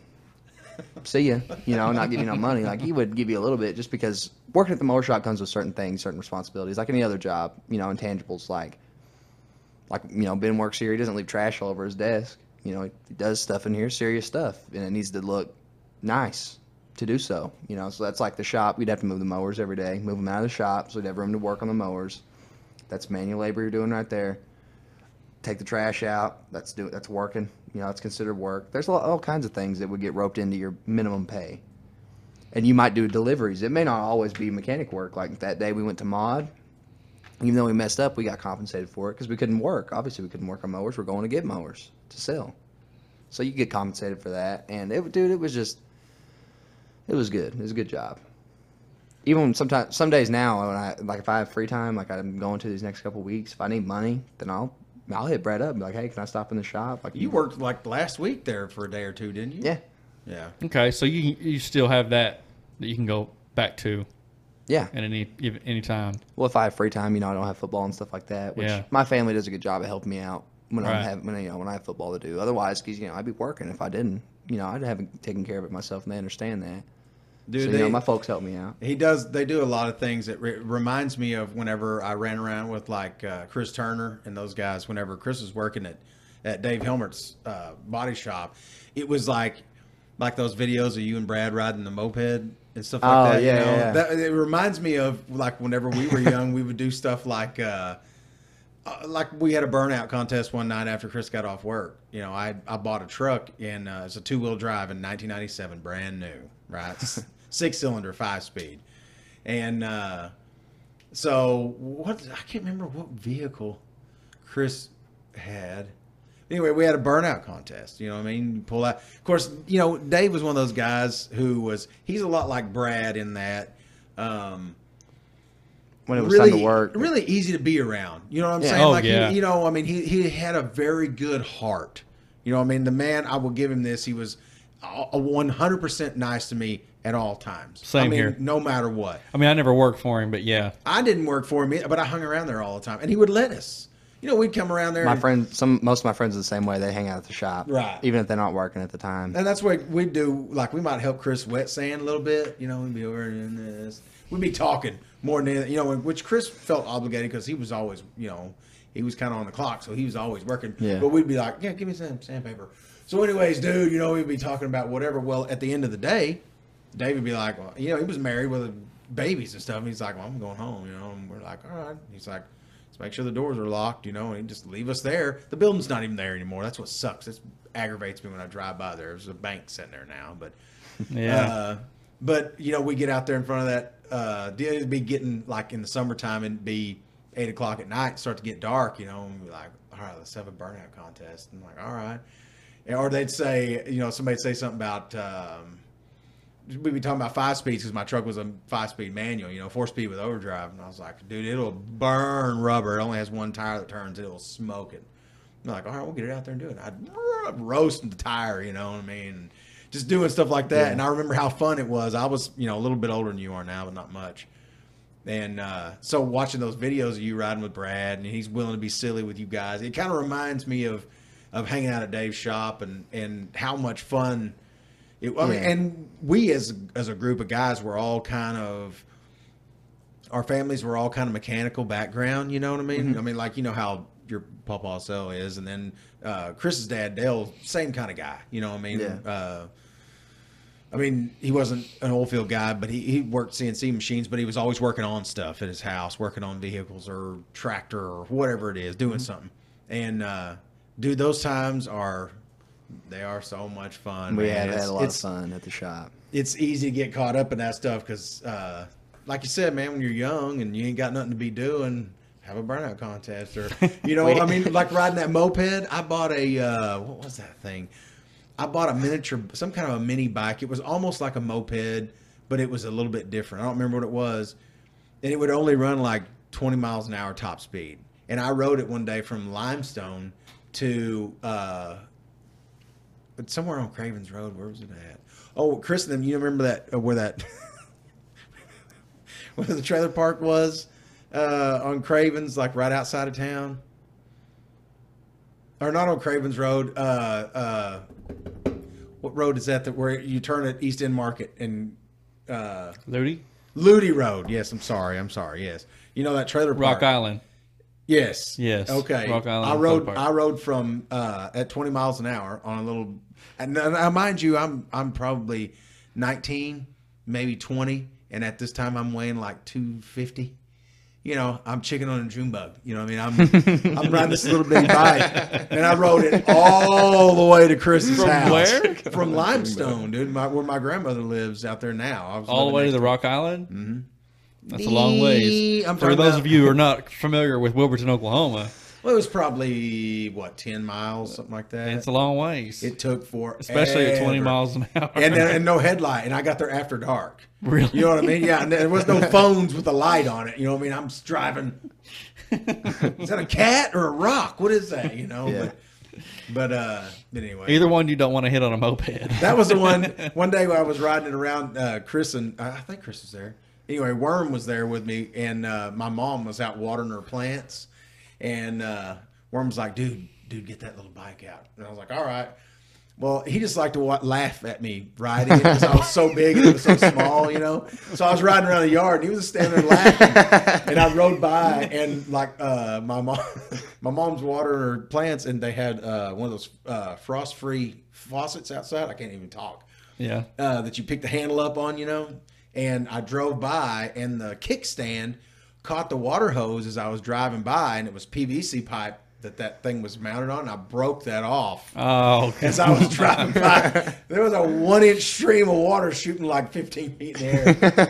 See ya. You know, not giving you no money. Like he would give you a little bit just because working at the mower shop comes with certain things, certain responsibilities, like any other job. You know, intangibles like like you know Ben works here. He doesn't leave trash all over his desk. You know, he does stuff in here, serious stuff, and it needs to look nice to do so. You know, so that's like the shop. We'd have to move the mowers every day, move them out of the shop, so we'd have room to work on the mowers. That's manual labor you're doing right there. Take the trash out. That's do that's working. You know, that's considered work. There's lot, all kinds of things that would get roped into your minimum pay. And you might do deliveries. It may not always be mechanic work. Like that day we went to Mod, even though we messed up, we got compensated for it because we couldn't work. Obviously, we couldn't work on mowers. We're going to get mowers to sell, so you get compensated for that. And it, dude, it was just, it was good. It was a good job. Even sometimes, some days now, when I like if I have free time, like I'm going to these next couple weeks, if I need money, then I'll I'll hit Brett up and be like, hey, can I stop in the shop? Like you worked like last week there for a day or two, didn't you? yeah, Yeah. Okay, so you you still have that that you can go back to yeah. at any give any time. Well, if I have free time, you know, I don't have football and stuff like that. Which Yeah. my family does a good job of helping me out when I Right. have when you know when I have football to do. Otherwise, because you know I'd be working if I didn't. You know, I'd have taken care of it myself, and they understand that. Dude, so they, know, my folks help me out. he does. They do a lot of things that re- reminds me of whenever I ran around with like uh, Chris Turner and those guys. Whenever Chris was working at at Dave Helmert's uh, body shop, it was like like those videos of you and Brad riding the moped and stuff like Oh, that. yeah, you know? yeah, yeah. That, it reminds me of like whenever we were young, we would do stuff like. Uh, uh, like we had a burnout contest one night after Chris got off work. You know, I I bought a truck and uh, it's a two wheel drive in 1997, brand new, right? Six cylinder, five speed, and uh, so what? I can't remember what vehicle Chris had. Anyway, we had a burnout contest. You know what I mean? Pull out. Of course, you know Dave was one of those guys who was. He's a lot like Brad in that. Um, When it was really, time to work, really easy to be around. You know what I'm Yeah. saying? Oh, like, he- yeah. you know, I mean, he he had a very good heart. You know, what I mean, the man. I will give him this. He was a 100 percent nice to me at all times. Same I mean, here. No matter what. I mean, I never worked for him, but yeah, I didn't work for him, but I hung around there all the time, and he would let us. You know, we'd come around there. my and, friend, some most of my friends are the same way. They hang out at the shop, Right. Even if they're not working at the time. And that's what we'd do. Like we might help Chris wet sand a little bit. You know, we'd be over doing this. We'd be talking more than anything, you know, which Chris felt obligated because he was always, you know, he was kind of on the clock, so he was always working. Yeah. But we'd be like, yeah, give me some sandpaper. So, anyways, dude, you know, we'd be talking about whatever. Well, at the end of the day, Dave would be like, well, you know, he was married with babies and stuff. And he's like, well, I'm going home, you know. And we're like, all right. He's like, let's make sure the doors are locked, you know, and he'd just leave us there. The building's not even there anymore. That's what sucks. It aggravates me when I drive by there. There's a bank sitting there now, but yeah. uh, but you know, we get out there in front of that. Uh, it'd be getting like in the summertime and be eight o'clock at night, start to get dark. You know, and be like, all right, let's have a burnout contest. And I'm like, all right. Or they'd say, you know, somebody'd say something about. Um, we'd be talking about five speeds because my truck was a five speed manual, you know, four speed with overdrive. And I was like, dude, it'll burn rubber. It only has one tire that turns, it'll smoke it. I'm like, all right, we'll get it out there and do it. I'd roast the tire, you know what I mean? Just doing stuff like that. Yeah. And I remember how fun it was. I was, you know, a little bit older than you are now, but not much. And uh, so watching those videos of you riding with Brad and he's willing to be silly with you guys, it kind of reminds me of of hanging out at Dave's shop and and how much fun it. I mean, Yeah. and we as as a group of guys were all kind of our families were all kind of mechanical background. You know what I mean? I mean, like you know how your Papa Cell is, and then uh, Chris's dad Dale, same kind of guy. You know what I mean? Yeah. Uh, I mean, he wasn't an oil field guy, but he, he worked CNC machines, but he was always working on stuff at his house, working on vehicles or tractor or whatever it is, doing something. And uh, dude, those times are they are so much fun. we man. had, It's- had a lot of fun at the shop. it's easy to get caught up in that stuff because, uh, like you said, man, when you're young and you ain't got nothing to be doing, have a burnout contest or, you know, I mean, like riding that moped. I bought a uh, what was that thing? I bought a miniature, some kind of a mini bike. It was almost like a moped, but it was a little bit different. I don't remember what it was, and it would only run like 20 miles an hour top speed. And I rode it one day from Limestone to uh, somewhere on Cravens Road. Where was it at? Oh, Chris. You remember that uh, where that where the trailer park was uh, on Cravens, like right outside of town. or not on Cravens Road. Uh, uh, what road is that? That where you turn at East End Market and uh, Ludi, Ludi Road. Yes, I'm sorry. I'm sorry. Yes, you know that trailer park. Rock Island. Yes. Yes. Okay. Rock Island I rode. Park. I rode from uh, at 20 miles an hour on a little. And now, mind you, I'm I'm probably 19, maybe 20, and at this time I'm weighing like 250. You know, I'm chicken on a June bug. You know, what I mean, I'm I'm riding this little bitty bike, and I rode it all the way to Chris's From house. where? From Limestone, dude. My, where my grandmother lives out there now. I was All the way to the Rock Island. Mm-hmm. That's a long ways. I'm For those about- of you who are not familiar with Wilburton, Oklahoma, Well, it was probably what 10 miles, something like that. it's a long ways, It took for especially at 20 miles an hour. and, and no headlight, and I got there after dark. Really? You know what I mean? Yeah, and there was no phones with a light on it. You know what I mean? I'm driving. is that a cat or a rock? What is that? You know? Yeah. But, but uh, but anyway, Either one you don't want to hit on a moped. that was the one. One day when I was riding around, uh, Chris and I think Chris was there. Anyway, Worm was there with me, and uh, my mom was out watering her plants, and uh, Worm was like, "Dude, dude, get that little bike out." And I was like, "All right." Well, he just liked to wa- laugh at me riding it because I was so big and it was so small, you know. So I was riding around the yard and he was standing there laughing. and I rode by and like uh, my mom, my mom's watering her plants and they had uh, one of those uh, frost-free faucets outside. I can't even talk yeah. uh, that you pick the handle up on, you know. And I drove by, and the kickstand caught the water hose as I was driving by, and it was PVC pipe that that thing was mounted on. And I broke that off Oh, as I was driving by. There was a one-inch stream of water shooting like 15 feet in the air,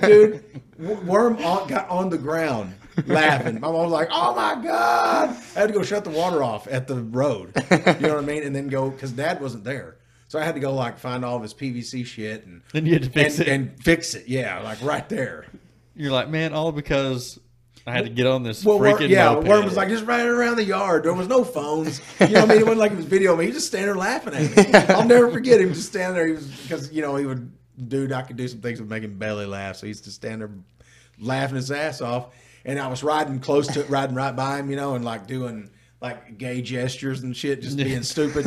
dude. Worm on, got on the ground laughing. My mom was like, "Oh my god!" I had to go shut the water off at the road. You know what I mean? And then go because Dad wasn't there. So I had to go like find all of his PVC shit and Then you had to fix and, it. and fix it. Yeah, like right there. You're like, man, all because I had to get on this Well, Worm, freaking yeah, moped. Worm was like just running around the yard. There was no phones. You know, what I mean, it wasn't like he was videoing me. He just standing there laughing at me. I'll never forget him just standing there. He was because you know he would, dude. I could do some things make him belly laugh. So he used to stand there laughing his ass off. And I was riding close to riding right by him, you know, and like doing like gay gestures and shit, just being stupid.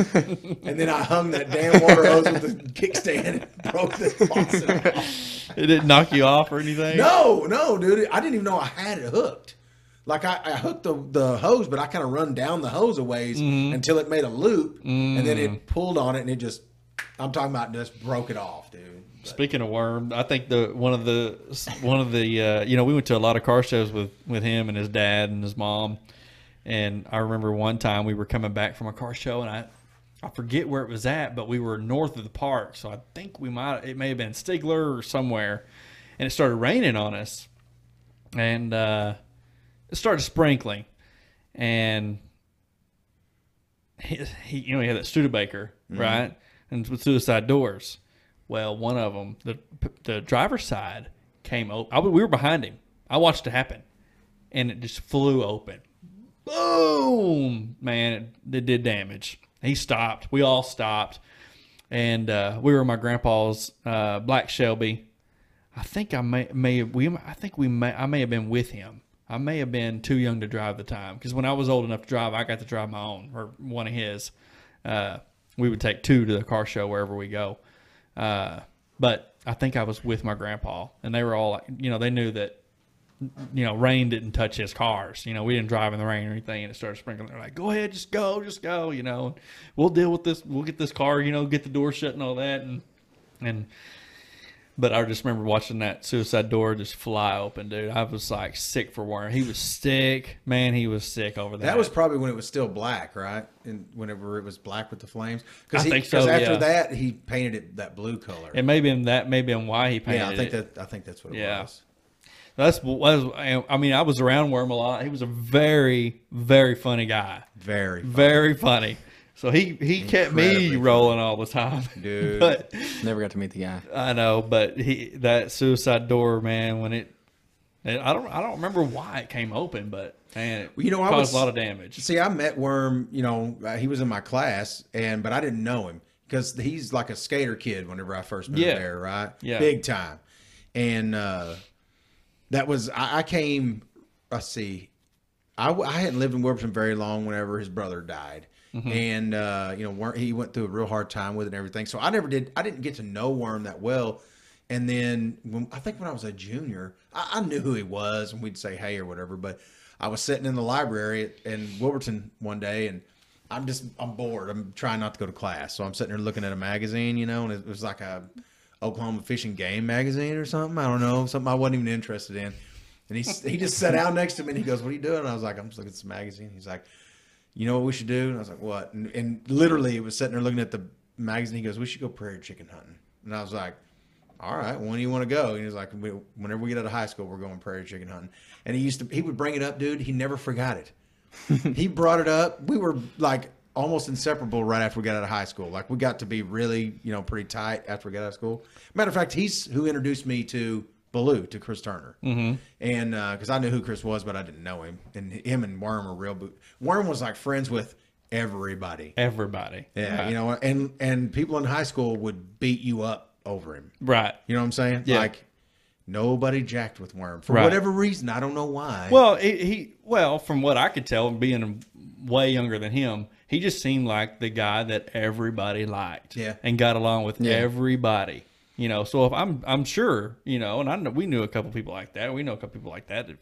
And then I hung that damn water hose with the kickstand and broke the faucet off. it didn't knock you off or anything. No, no, dude. I didn't even know I had it hooked. Like I, I hooked the, the hose, but I kind of run down the hose a ways until it made a loop, and then it pulled on it, and it just. I'm talking about just broke it off, dude. Speaking of worm, I think the one of the one of the uh, you know we went to a lot of car shows with with him and his dad and his mom, and I remember one time we were coming back from a car show and I I forget where it was at, but we were north of the park, so I think we might it may have been Stigler or somewhere, and it started raining on us, and uh, it started sprinkling, and he, he you know he had that Studebaker right, and with suicide doors. Well, one of them, the the driver's side came open. I, we were behind him. I watched it happen, and it just flew open. Boom! Man, it, it did damage. He stopped. We all stopped, and uh, we were my grandpa's uh, black Shelby. I think I may may have, we I think we may I may have been with him. I may have been too young to drive the time because when I was old enough to drive, I got to drive my own or one of his. Uh, we would take two to the car show wherever we go. Uh, but I think I was with my grandpa, and they were all you know, they knew that, you know, rain didn't touch his cars. You know, we didn't drive in the rain or anything, and it started sprinkling. They're like, go ahead, just go, just go. You know, we'll deal with this. We'll get this car. You know, get the door shut and all that, and and. But I just remember watching that suicide door just fly open, dude. I was like sick for worm. He was sick, man. He was sick over that. That was probably when it was still black, right? And whenever it was black with the flames, because so, after yeah. that, he painted it that blue color. It may have been that, maybe been why he painted yeah, I think it. that I think that's what it Yeah. was. That's was. I mean, I was around Worm a lot. He was a very, very funny guy. Very, Very funny. So he he kept me rolling all the time, Dude. But Never got to meet the guy. I know, but he that suicide door, man, when it, and I don't I don't remember why it came open, but man, it Well, you know, I was- a lot of damage. See, I met Worm. You know, uh, he was in my class, and but I didn't know him because he's like a skater kid. Whenever I first moved Yeah. there, right? Yeah. big time. And uh, that was I, I came. Let's see, I hadn't lived in Wilburton very long. Whenever his brother died, and uh, you know, Worm, he went through a real hard time with it and everything. So I never did. I didn't get to know Worm that well. And then when I think when I was a junior, I, I knew who he was, and we'd say hey or whatever. But I was sitting in the library in Wilburton one day, and I'm just I'm bored. I'm trying not to go to class, so I'm sitting there looking at a magazine, you know, and it was like a Oklahoma Fishing Game magazine or something. I don't know, something I wasn't even interested in. And he he just sat down next to me and he goes, "What are you doing?" And I was like, "I'm just looking at this magazine." He's like, "You know what we should do?" And I was like, "What?" And, and literally, it was sitting there looking at the magazine. He goes, "We should go prairie chicken hunting." And I was like, "All right, when do you want to go?" And he's like, "We- "Whenever we get out of high school, we're going prairie chicken hunting." And he used to he would bring it up, dude. He never forgot it he brought it up. We were like almost inseparable right after we got out of high school. Like we got to be really, you know, pretty tight after we got out of school. Matter of fact, he's who introduced me to Baloo, to Chris Turner. Mm-hmm. And because I knew who Chris was, but I didn't know him. And him and Worm were real. Bo- Worm was like friends with everybody. Everybody. Yeah, Right. you know, and and people in high school would beat you up over him. Right. You know what I'm saying? Yeah. Like nobody jacked with Worm for Right. whatever reason. I don't know why. Well, he, he well, from what I could tell, being way younger than him, he just seemed like the guy that everybody liked. Yeah. and got along with Yeah. everybody. You know, so if I'm, I'm sure, you know, and I know we knew a couple people like that. We know a couple people like that. If,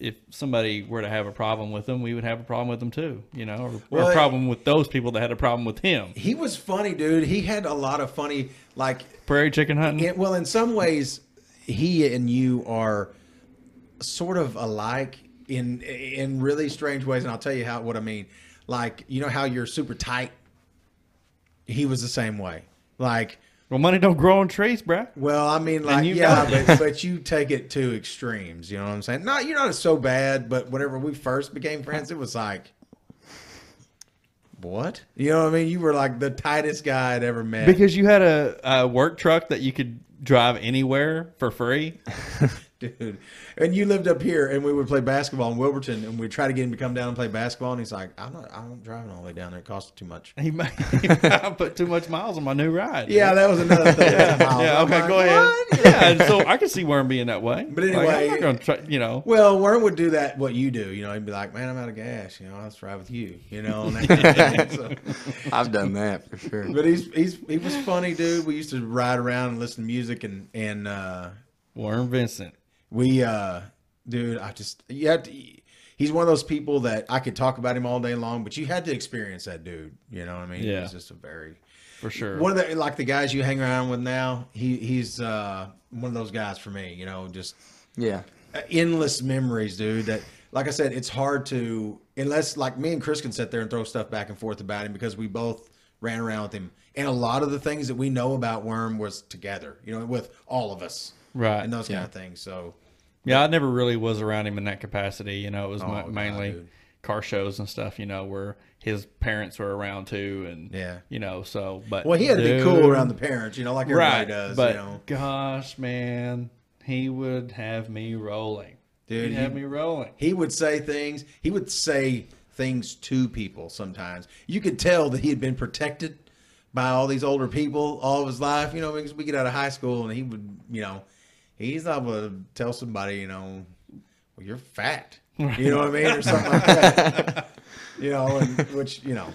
if somebody were to have a problem with them, we would have a problem with them too. You know, or, or a problem with those people that had a problem with him. he was funny, dude. He had a lot of funny, like Prairie chicken hunting. Yeah, well, in some ways, he and you are sort of alike in in really strange ways, and I'll tell you how what I mean. Like you know how you're super tight. He was the same way. Like, Well, money don't grow on trees, bruh. well, I mean, like, you yeah, but, but you take it to extremes. You know what I'm saying? No, you're not so bad. But whenever we first became friends, it was like. What? You know what I mean? You were like the tightest guy I'd ever met. Because you had a, a work truck that you could drive anywhere for free. dude. And you lived up here, and we would play basketball in Wilburton, and we'd try to get him to come down and play basketball, and he's like, "I'm not, I'm not driving all the way down there. It costs too much." He might, he might put too much miles on my new ride. Yeah, that was another thing. yeah. I'm Okay, like, go ahead. Yeah, and so I can see Worm being that way. But Like, anyway- I'm not gonna try, you know. Well, Worm would do that. What you do, you know, he'd be like, "Man, I'm out of gas. You know, let's ride with you." You know, and so- I've done that for sure. but he's he's he was funny, dude. We used to ride around and listen to music, and and uh, Worm Vincent. We, uh, dude, I just you had to. He's one of those people that I could talk about him all day long, but you had to experience that dude. You know what I mean? Yeah. He's just a very For sure. one of the like the guys you hang around with now. He he's uh, one of those guys for me. You know, just Yeah. endless memories, dude. That like I said, it's hard to unless like me and Chris can sit there and throw stuff back and forth about him because we both ran around with him, and a lot of the things that we know about Worm was together. You know, with all of us, Right. and those kind of things. So Yeah, I never really was around him in that capacity. You know, it was Oh, ma- mainly dude. car shows and stuff. You know, where his parents were around too, and Yeah. you know, so but well, he had to be cool around the parents. You know, like everybody right? does. but you know, gosh, man, he would have me rolling. Dude, He'd have he- me rolling. he would say things. He would say things to people sometimes. You could tell that he had been protected by all these older people all of his life. You know, because we get out of high school and he would, you know, he's not going to tell somebody, you know, well, you're fat. You know what I mean, or something like that. you know, and which you know,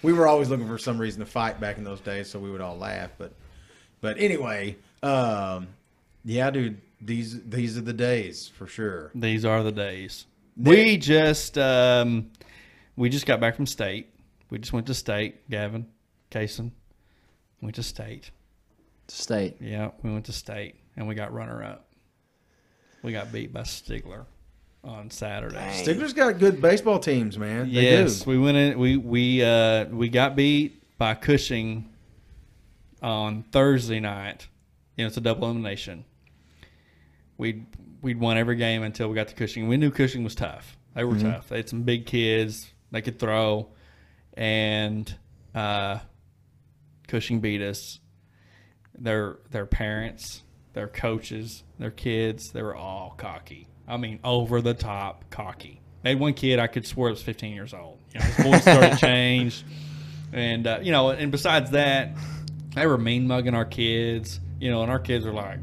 we were always looking for some reason to fight back in those days, so we would all laugh. But, but anyway, um, yeah, dude, these these are the days for sure. These are the days. We just um, we just got back from state. We just went to state. Gavin, Kaysen, went to state. State. Yeah, we went to state and we got runner up. We got beat by Stigler on Saturday. Dang. Stigler's got good baseball teams, man. They Yes, do. we went in. We we uh, we got beat by Cushing on Thursday night. You know, it's a double elimination. We we'd won every game until we got to Cushing. We knew Cushing was tough. They were tough. They had some big kids. They could throw, and uh, Cushing beat us. Their their parents, their coaches, their kids, they were all cocky. I mean, over the top cocky. They had one kid I could swear was 15 years old. You know, his voice started to change, and uh, you know, and besides that, they were mean mugging our kids. You know, and our kids were like,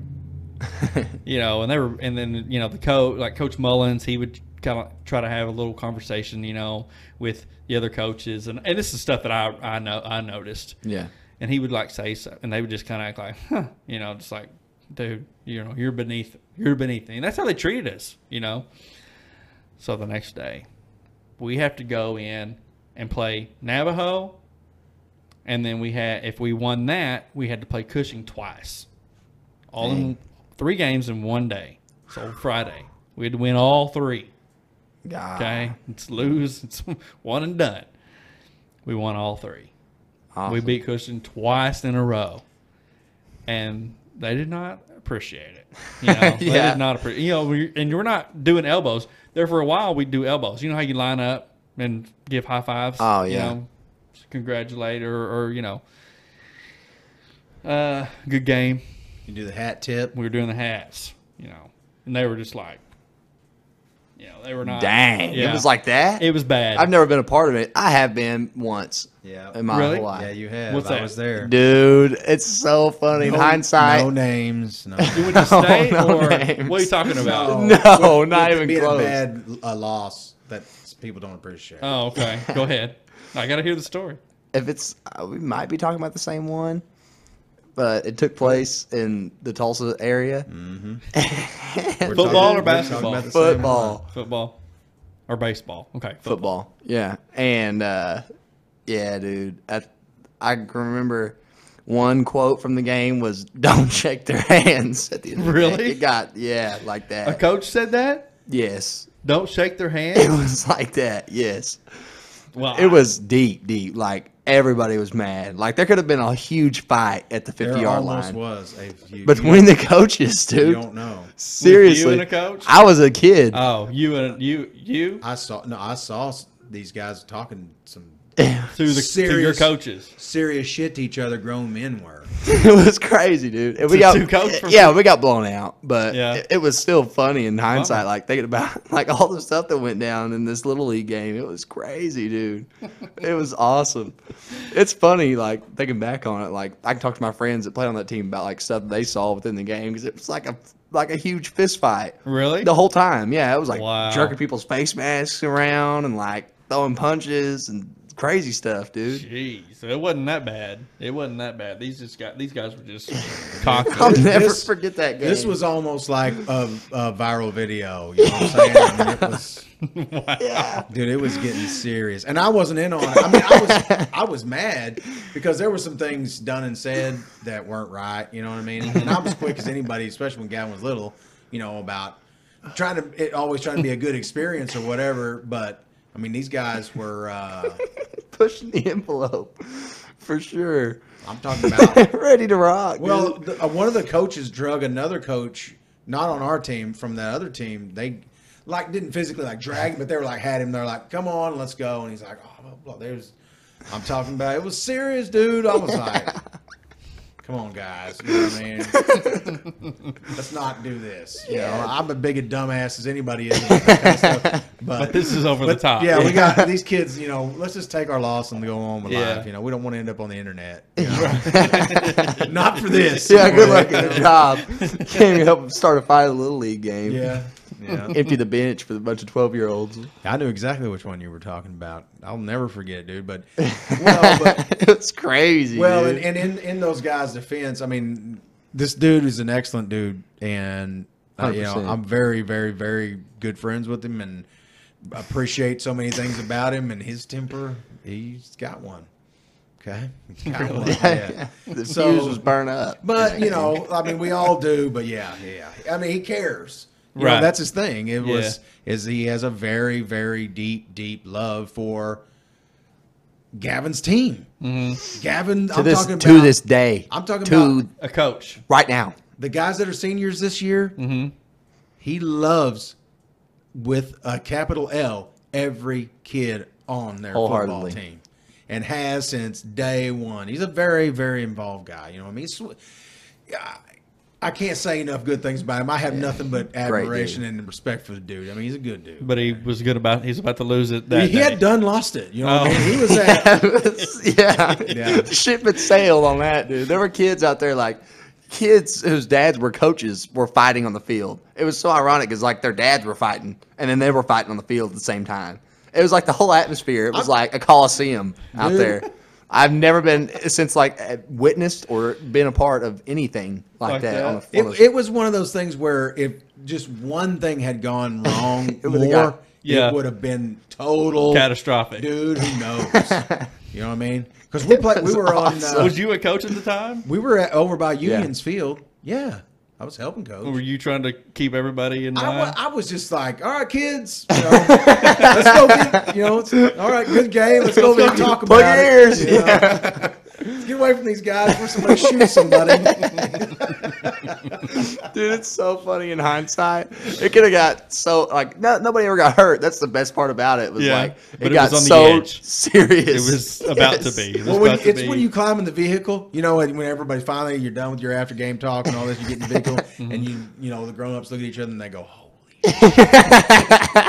you know, and they were, and then you know the coach, like Coach Mullins, he would kind of try to have a little conversation, you know, with the other coaches, and, and this is stuff that I I know I noticed. Yeah. And he would like say so, and they would just kind of act like, huh, you know, just like, dude, you know, you're beneath, you're beneath me, and that's how they treated us, you know. So the next day, we have to go in and play Navajo, and then we had if we won that, we had to play Cushing twice, all in three games in one day. So Friday, we had to win all three. God. Okay, it's lose, it's one and done. We won all three. We beat Cushing twice in a row, and they did not appreciate it. You know, they Yeah. did not appreciate. You know, we, and we're not doing elbows. There for a while, we do elbows. You know how you line up and give high fives. Oh, you yeah. know, congratulate or, or you know, uh, good game. You do the hat tip. We were doing the hats. You know, and they were just like, you know, they were not. Dang. Yeah. It was like that? It was bad. I've never been a part of it. I have been once Yeah. in my Really? whole life. Yeah, you have. What's I that? was there. Dude, it's so funny. In hindsight, No names. No. you went to No, state no or names. what are you talking about? No, not With even being close. a bad uh, loss that people don't appreciate. Oh, okay. Go ahead. I got to hear the story. if it's, uh, we might be talking about the same one, but it took place in the Tulsa area. We're Football talking- or we're basketball? talking about the same Football. Football or baseball? Okay. football. Yeah, and uh, yeah, dude, I, I can remember one quote from the game was "Don't shake their hands." At the end of the Really? It got yeah, like that. A coach said that. yes, Don't shake their hands. it was like that. Yes, Well, it was deep, deep. Like everybody was mad. Like there could have been a huge fight at the There fifty yard almost line was a few. between the coaches, you, dude. don't know. Seriously, You and a coach? I was a kid. Oh, you and you you I saw no. I saw these guys talking some to the to your serious- coaches. serious shit to each other. Grown men were. it was crazy, dude. And we To got two coach from- yeah, we got blown out, but Yeah. it, it was still funny in hindsight. Bummer. Like thinking about like all the stuff that went down in this little league game. It was crazy, dude. it was awesome. It's funny, like thinking back on it. Like I can talk to my friends that played on that team about like stuff they saw within the game because it was like a like a huge fist fight Really? the whole time. Yeah, it was like Wow. jerking people's face masks around and like throwing punches and crazy stuff, dude. Jeez, it wasn't that bad. It wasn't that bad. These just got these guys were just cocky. I'll never This- forget that game. This was almost like a, a viral video. You know what I'm saying? I mean, it was, yeah. dude, it was getting serious, and I wasn't in on it. I mean, I was I was mad because there were some things done and said that weren't right. You know what I mean? And I'm as quick as anybody, especially when Gavin was little. You know about trying to it, always trying to be a good experience or whatever. But I mean, these guys were. Uh, pushing the envelope for sure. I'm talking about Ready to rock. Well, the, uh, one of the coaches drug another coach, not on our team, from that other team. They like didn't physically like drag, him, but they were like had him. They're like, "Come on, let's go," and he's like, "Oh, blah, blah. there's." I'm talking about it was serious, dude. I was like, "Come on, guys, you know what I mean? Let's not do this." You know, I'm as big a dumbass as anybody is. Kind of stuff, but, But this is over the top. Yeah, we got these kids. You know, let's just take our loss and go on with Yeah. life. You know, we don't want to end up on the internet. you know? not for this. yeah, good luck at the job. Can't even help start a fight a little league game. Yeah. Yeah. Empty the bench for a bunch of twelve year olds. I knew exactly which one you were talking about. I'll never forget, dude. But well, but it's crazy. well, dude. and, and in in those guys' defense, I mean, this dude is an excellent dude, and uh, you know, I'm very, very, very good friends with him, and appreciate so many things about him and his temper. He's got one. Okay, one. Yeah. the So- fuse was burned up. But you know, I mean, we all do. But yeah, yeah. I mean, he cares. You know, Right. that's his thing. It Yeah. was is he has a very, very deep, deep love for Gavin's team. Mm-hmm. Gavin, to I'm this talking to about, this day. I'm talking to about a coach. right now. the guys that are seniors this year. Mm-hmm. He loves with a capital L every kid on their football Wholeheartedly. team, and has since day one. He's a very, very involved guy. You know what I mean? He's, I- I can't say enough good things about him. I have nothing but admiration and respect for the dude. I mean, he's a good dude. But he was good about. He's about to lose it. That he day. had done lost it. You know what I Oh. mean? He was at yeah. Yeah. The ship had sailed on that, dude. There were kids out there like, kids whose dads were coaches were fighting on the field. It was so ironic because like their dads were fighting and then they were fighting on the field at the same time. It was like the whole atmosphere. It was like a coliseum out Dude. there. I've never been since like uh, witnessed or been a part of anything like, Like that, that? on the It, it was one of those things where if just one thing had gone wrong It would've more, got- Yeah. it would have been total Catastrophic. Dude, who knows? you know what I mean? Because we played, we That's were on, uh, Was you a coach at the time? we were at, over by Unions Field. Yeah, I was helping coach. Were you trying to keep everybody in line? wa- I was just like, all right, kids, you know, let's go get, you know, all right, good game. Let's go over and talk Plug about your it. ears. you know? Let's get away from these guys before somebody shoots somebody. Dude, it's so funny in hindsight. It could have got so like no, nobody ever got hurt. That's the best part about it. it was Yeah, like but it it got was on the so edge. serious. it was about Yes. to be. It was Well, when, about to it's be. when you climb in the vehicle, you know, when when everybody finally you're done with your after game talk and all this, you get in the vehicle Mm-hmm. and you you know the grown ups look at each other and they go, "Holy,"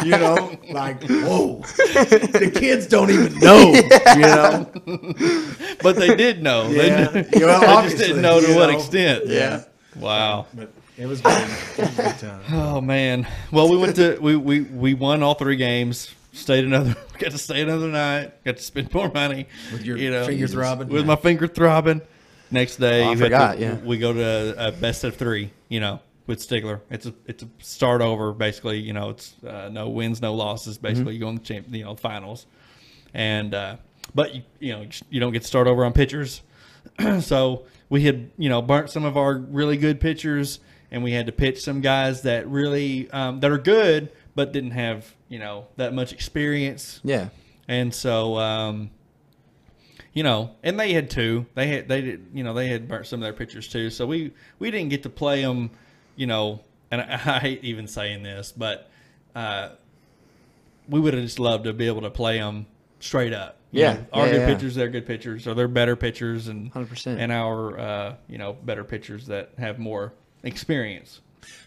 you know, like whoa, the kids don't even know, you know. but they did know. They, Yeah. knew- Yeah, they just obviously, didn't know to you what know. extent. Yeah. Wow. But it was good. It was a good time. Oh man. Well, we went to we we we won all three games. Stayed another. Got to stay another night. Got to spend more money With your you know, finger throbbing? With my finger throbbing. Next day, Oh, I you forgot, to- yeah. we go to a best of three. You know, with Stigler, it's a it's a start over. Basically, you know, it's uh, no wins, no losses. Basically, you go in the champ, you know, finals, and uh, but you you know you don't get to start over on pitchers. so we had you know burnt some of our really good pitchers, and we had to pitch some guys that really um, that are good but didn't have you know that much experience. yeah. And so, um, you know, and they had two. They had they did you know they had burnt some of their pitchers too. So we we didn't get to play them. You know, and I, I hate even saying this, but uh, we would have just loved to be able to play them straight up. You Yeah. know, our Yeah, good yeah. pitchers, they're good pitchers, or they're better pitchers, and 100%. and our uh, you know better pitchers that have more experience.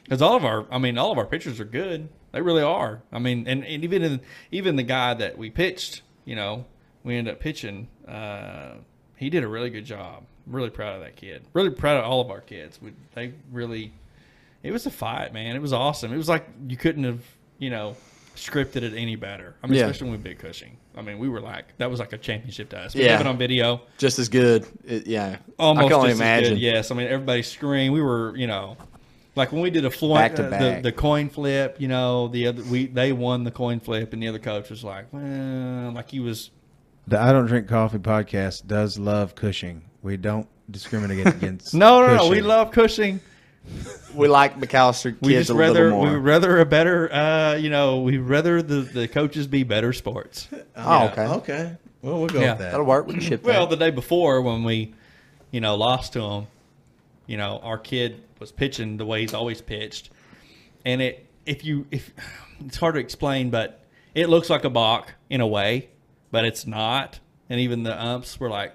Because all of our, I mean, all of our pitchers are good. They really are. I mean, and, and even in, even the guy that we pitched, you know, we ended up pitching. Uh, he did a really good job. I'm really proud of that kid. Really proud of all of our kids. We, they really, it was a fight, man. It was awesome. It was like you couldn't have, you know, scripted it any better. I mean, Yeah. especially when we beat Cushing. I mean, we were like that was like a championship to us. We Yeah. have it on video Just as good. It- yeah. almost I can only just as imagine. good. Yes, I mean everybody screamed. We were, you know, like when we did a flo- Back to uh. The, the coin flip. You know, the other we they won the coin flip, and the other coach was like, well, like he was. The I Don't Drink Coffee podcast does love Cushing. We don't discriminate against. No, no, no. We love Cushing. We like McAlester We kids just a rather little we more. would rather a better. Uh, you know, we rather the the coaches be better sports. oh, okay. Okay. Well, we'll go Yeah. with that. That'll work. We can ship Well, that. the day before when we, you know, lost to them, you know, our kid was pitching the way he's always pitched, and it if you if it's hard to explain, but it looks like a balk in a way, but it's not. And even the umps were like,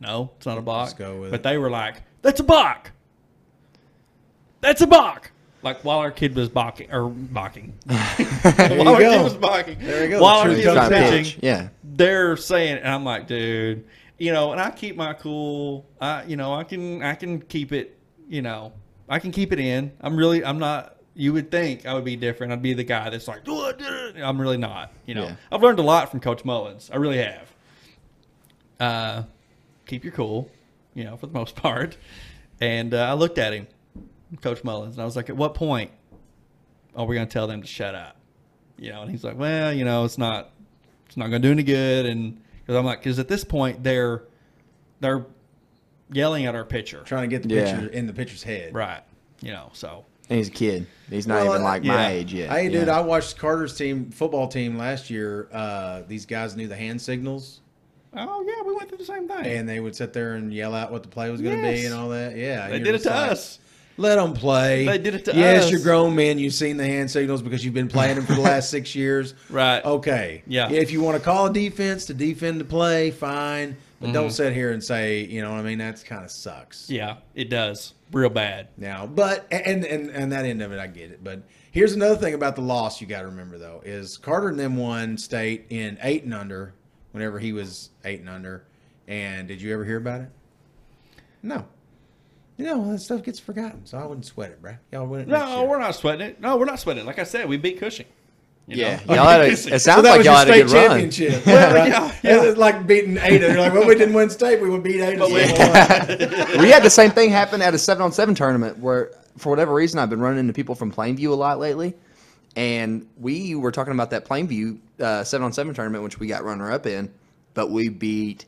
"No, it's not a balk." Let's go with but it. they were like, "That's a balk. That's a balk." Like while our kid was balking or balking, you while our go. kid was balking, There you go. while our True kid was pitching. Yeah. they're saying, and I'm like, dude, you know, and I keep my cool. I, you know, I can, I can keep it, you know, I can keep it in. I'm really, I'm not. You would think I would be different. I'd be the guy that's like, "Oh, I'm really not. You know, Yeah. I've learned a lot from Coach Mullins. I really have. Uh, keep your cool, you know, for the most part. And uh, I looked at him, Coach Mullins, and I was like, at what point are we going to tell them to shut up? You know, and he's like, well, you know, it's not, it's not going to do any good. And because I'm like, because at this point they're, they're yelling at our pitcher, Trying to get the Yeah. picture in the pitcher's head. right? You know, so And he's a kid. He's not Well, even like yeah. my age yet. Hey, dude, I watched Carter's team football team last year. Uh, these guys knew the hand signals, oh yeah, we went through the same thing. and they would sit there and yell out what the play was going to be and all that. Yeah, they did it to like, us. Let them play. They did it to yes, us. you're grown men. You've seen the hand signals because you've been playing them for the last six years. Right. Okay. Yeah. If you want to call a defense to defend the play, fine. But Mm-hmm. don't sit here and say, you know what I mean? That's kind of sucks. Yeah, it does real bad. Now, but and and and that end of it, I get it. But here's another thing about the loss you got to remember though is Carter and them won state in eight and under whenever he was eight and under. And did you ever hear about it? No. You know, that stuff gets forgotten, so I wouldn't sweat it, bro. Y'all wouldn't. No, we're not sweating it. No, we're not sweating it. Like I said, we beat Cushing. You Yeah, know? y'all had a, it Cushing. sounds like y'all had a good run. championship. Well, right? yeah, yeah. It's like beating Ada. You're like, well, we didn't win state. We would beat Ada. But we- we had the same thing happen at a seven on seven tournament where, for whatever reason, I've been running into people from Plainview a lot lately, and we were talking about that Plainview uh, seven on seven tournament, which we got runner up in, but we beat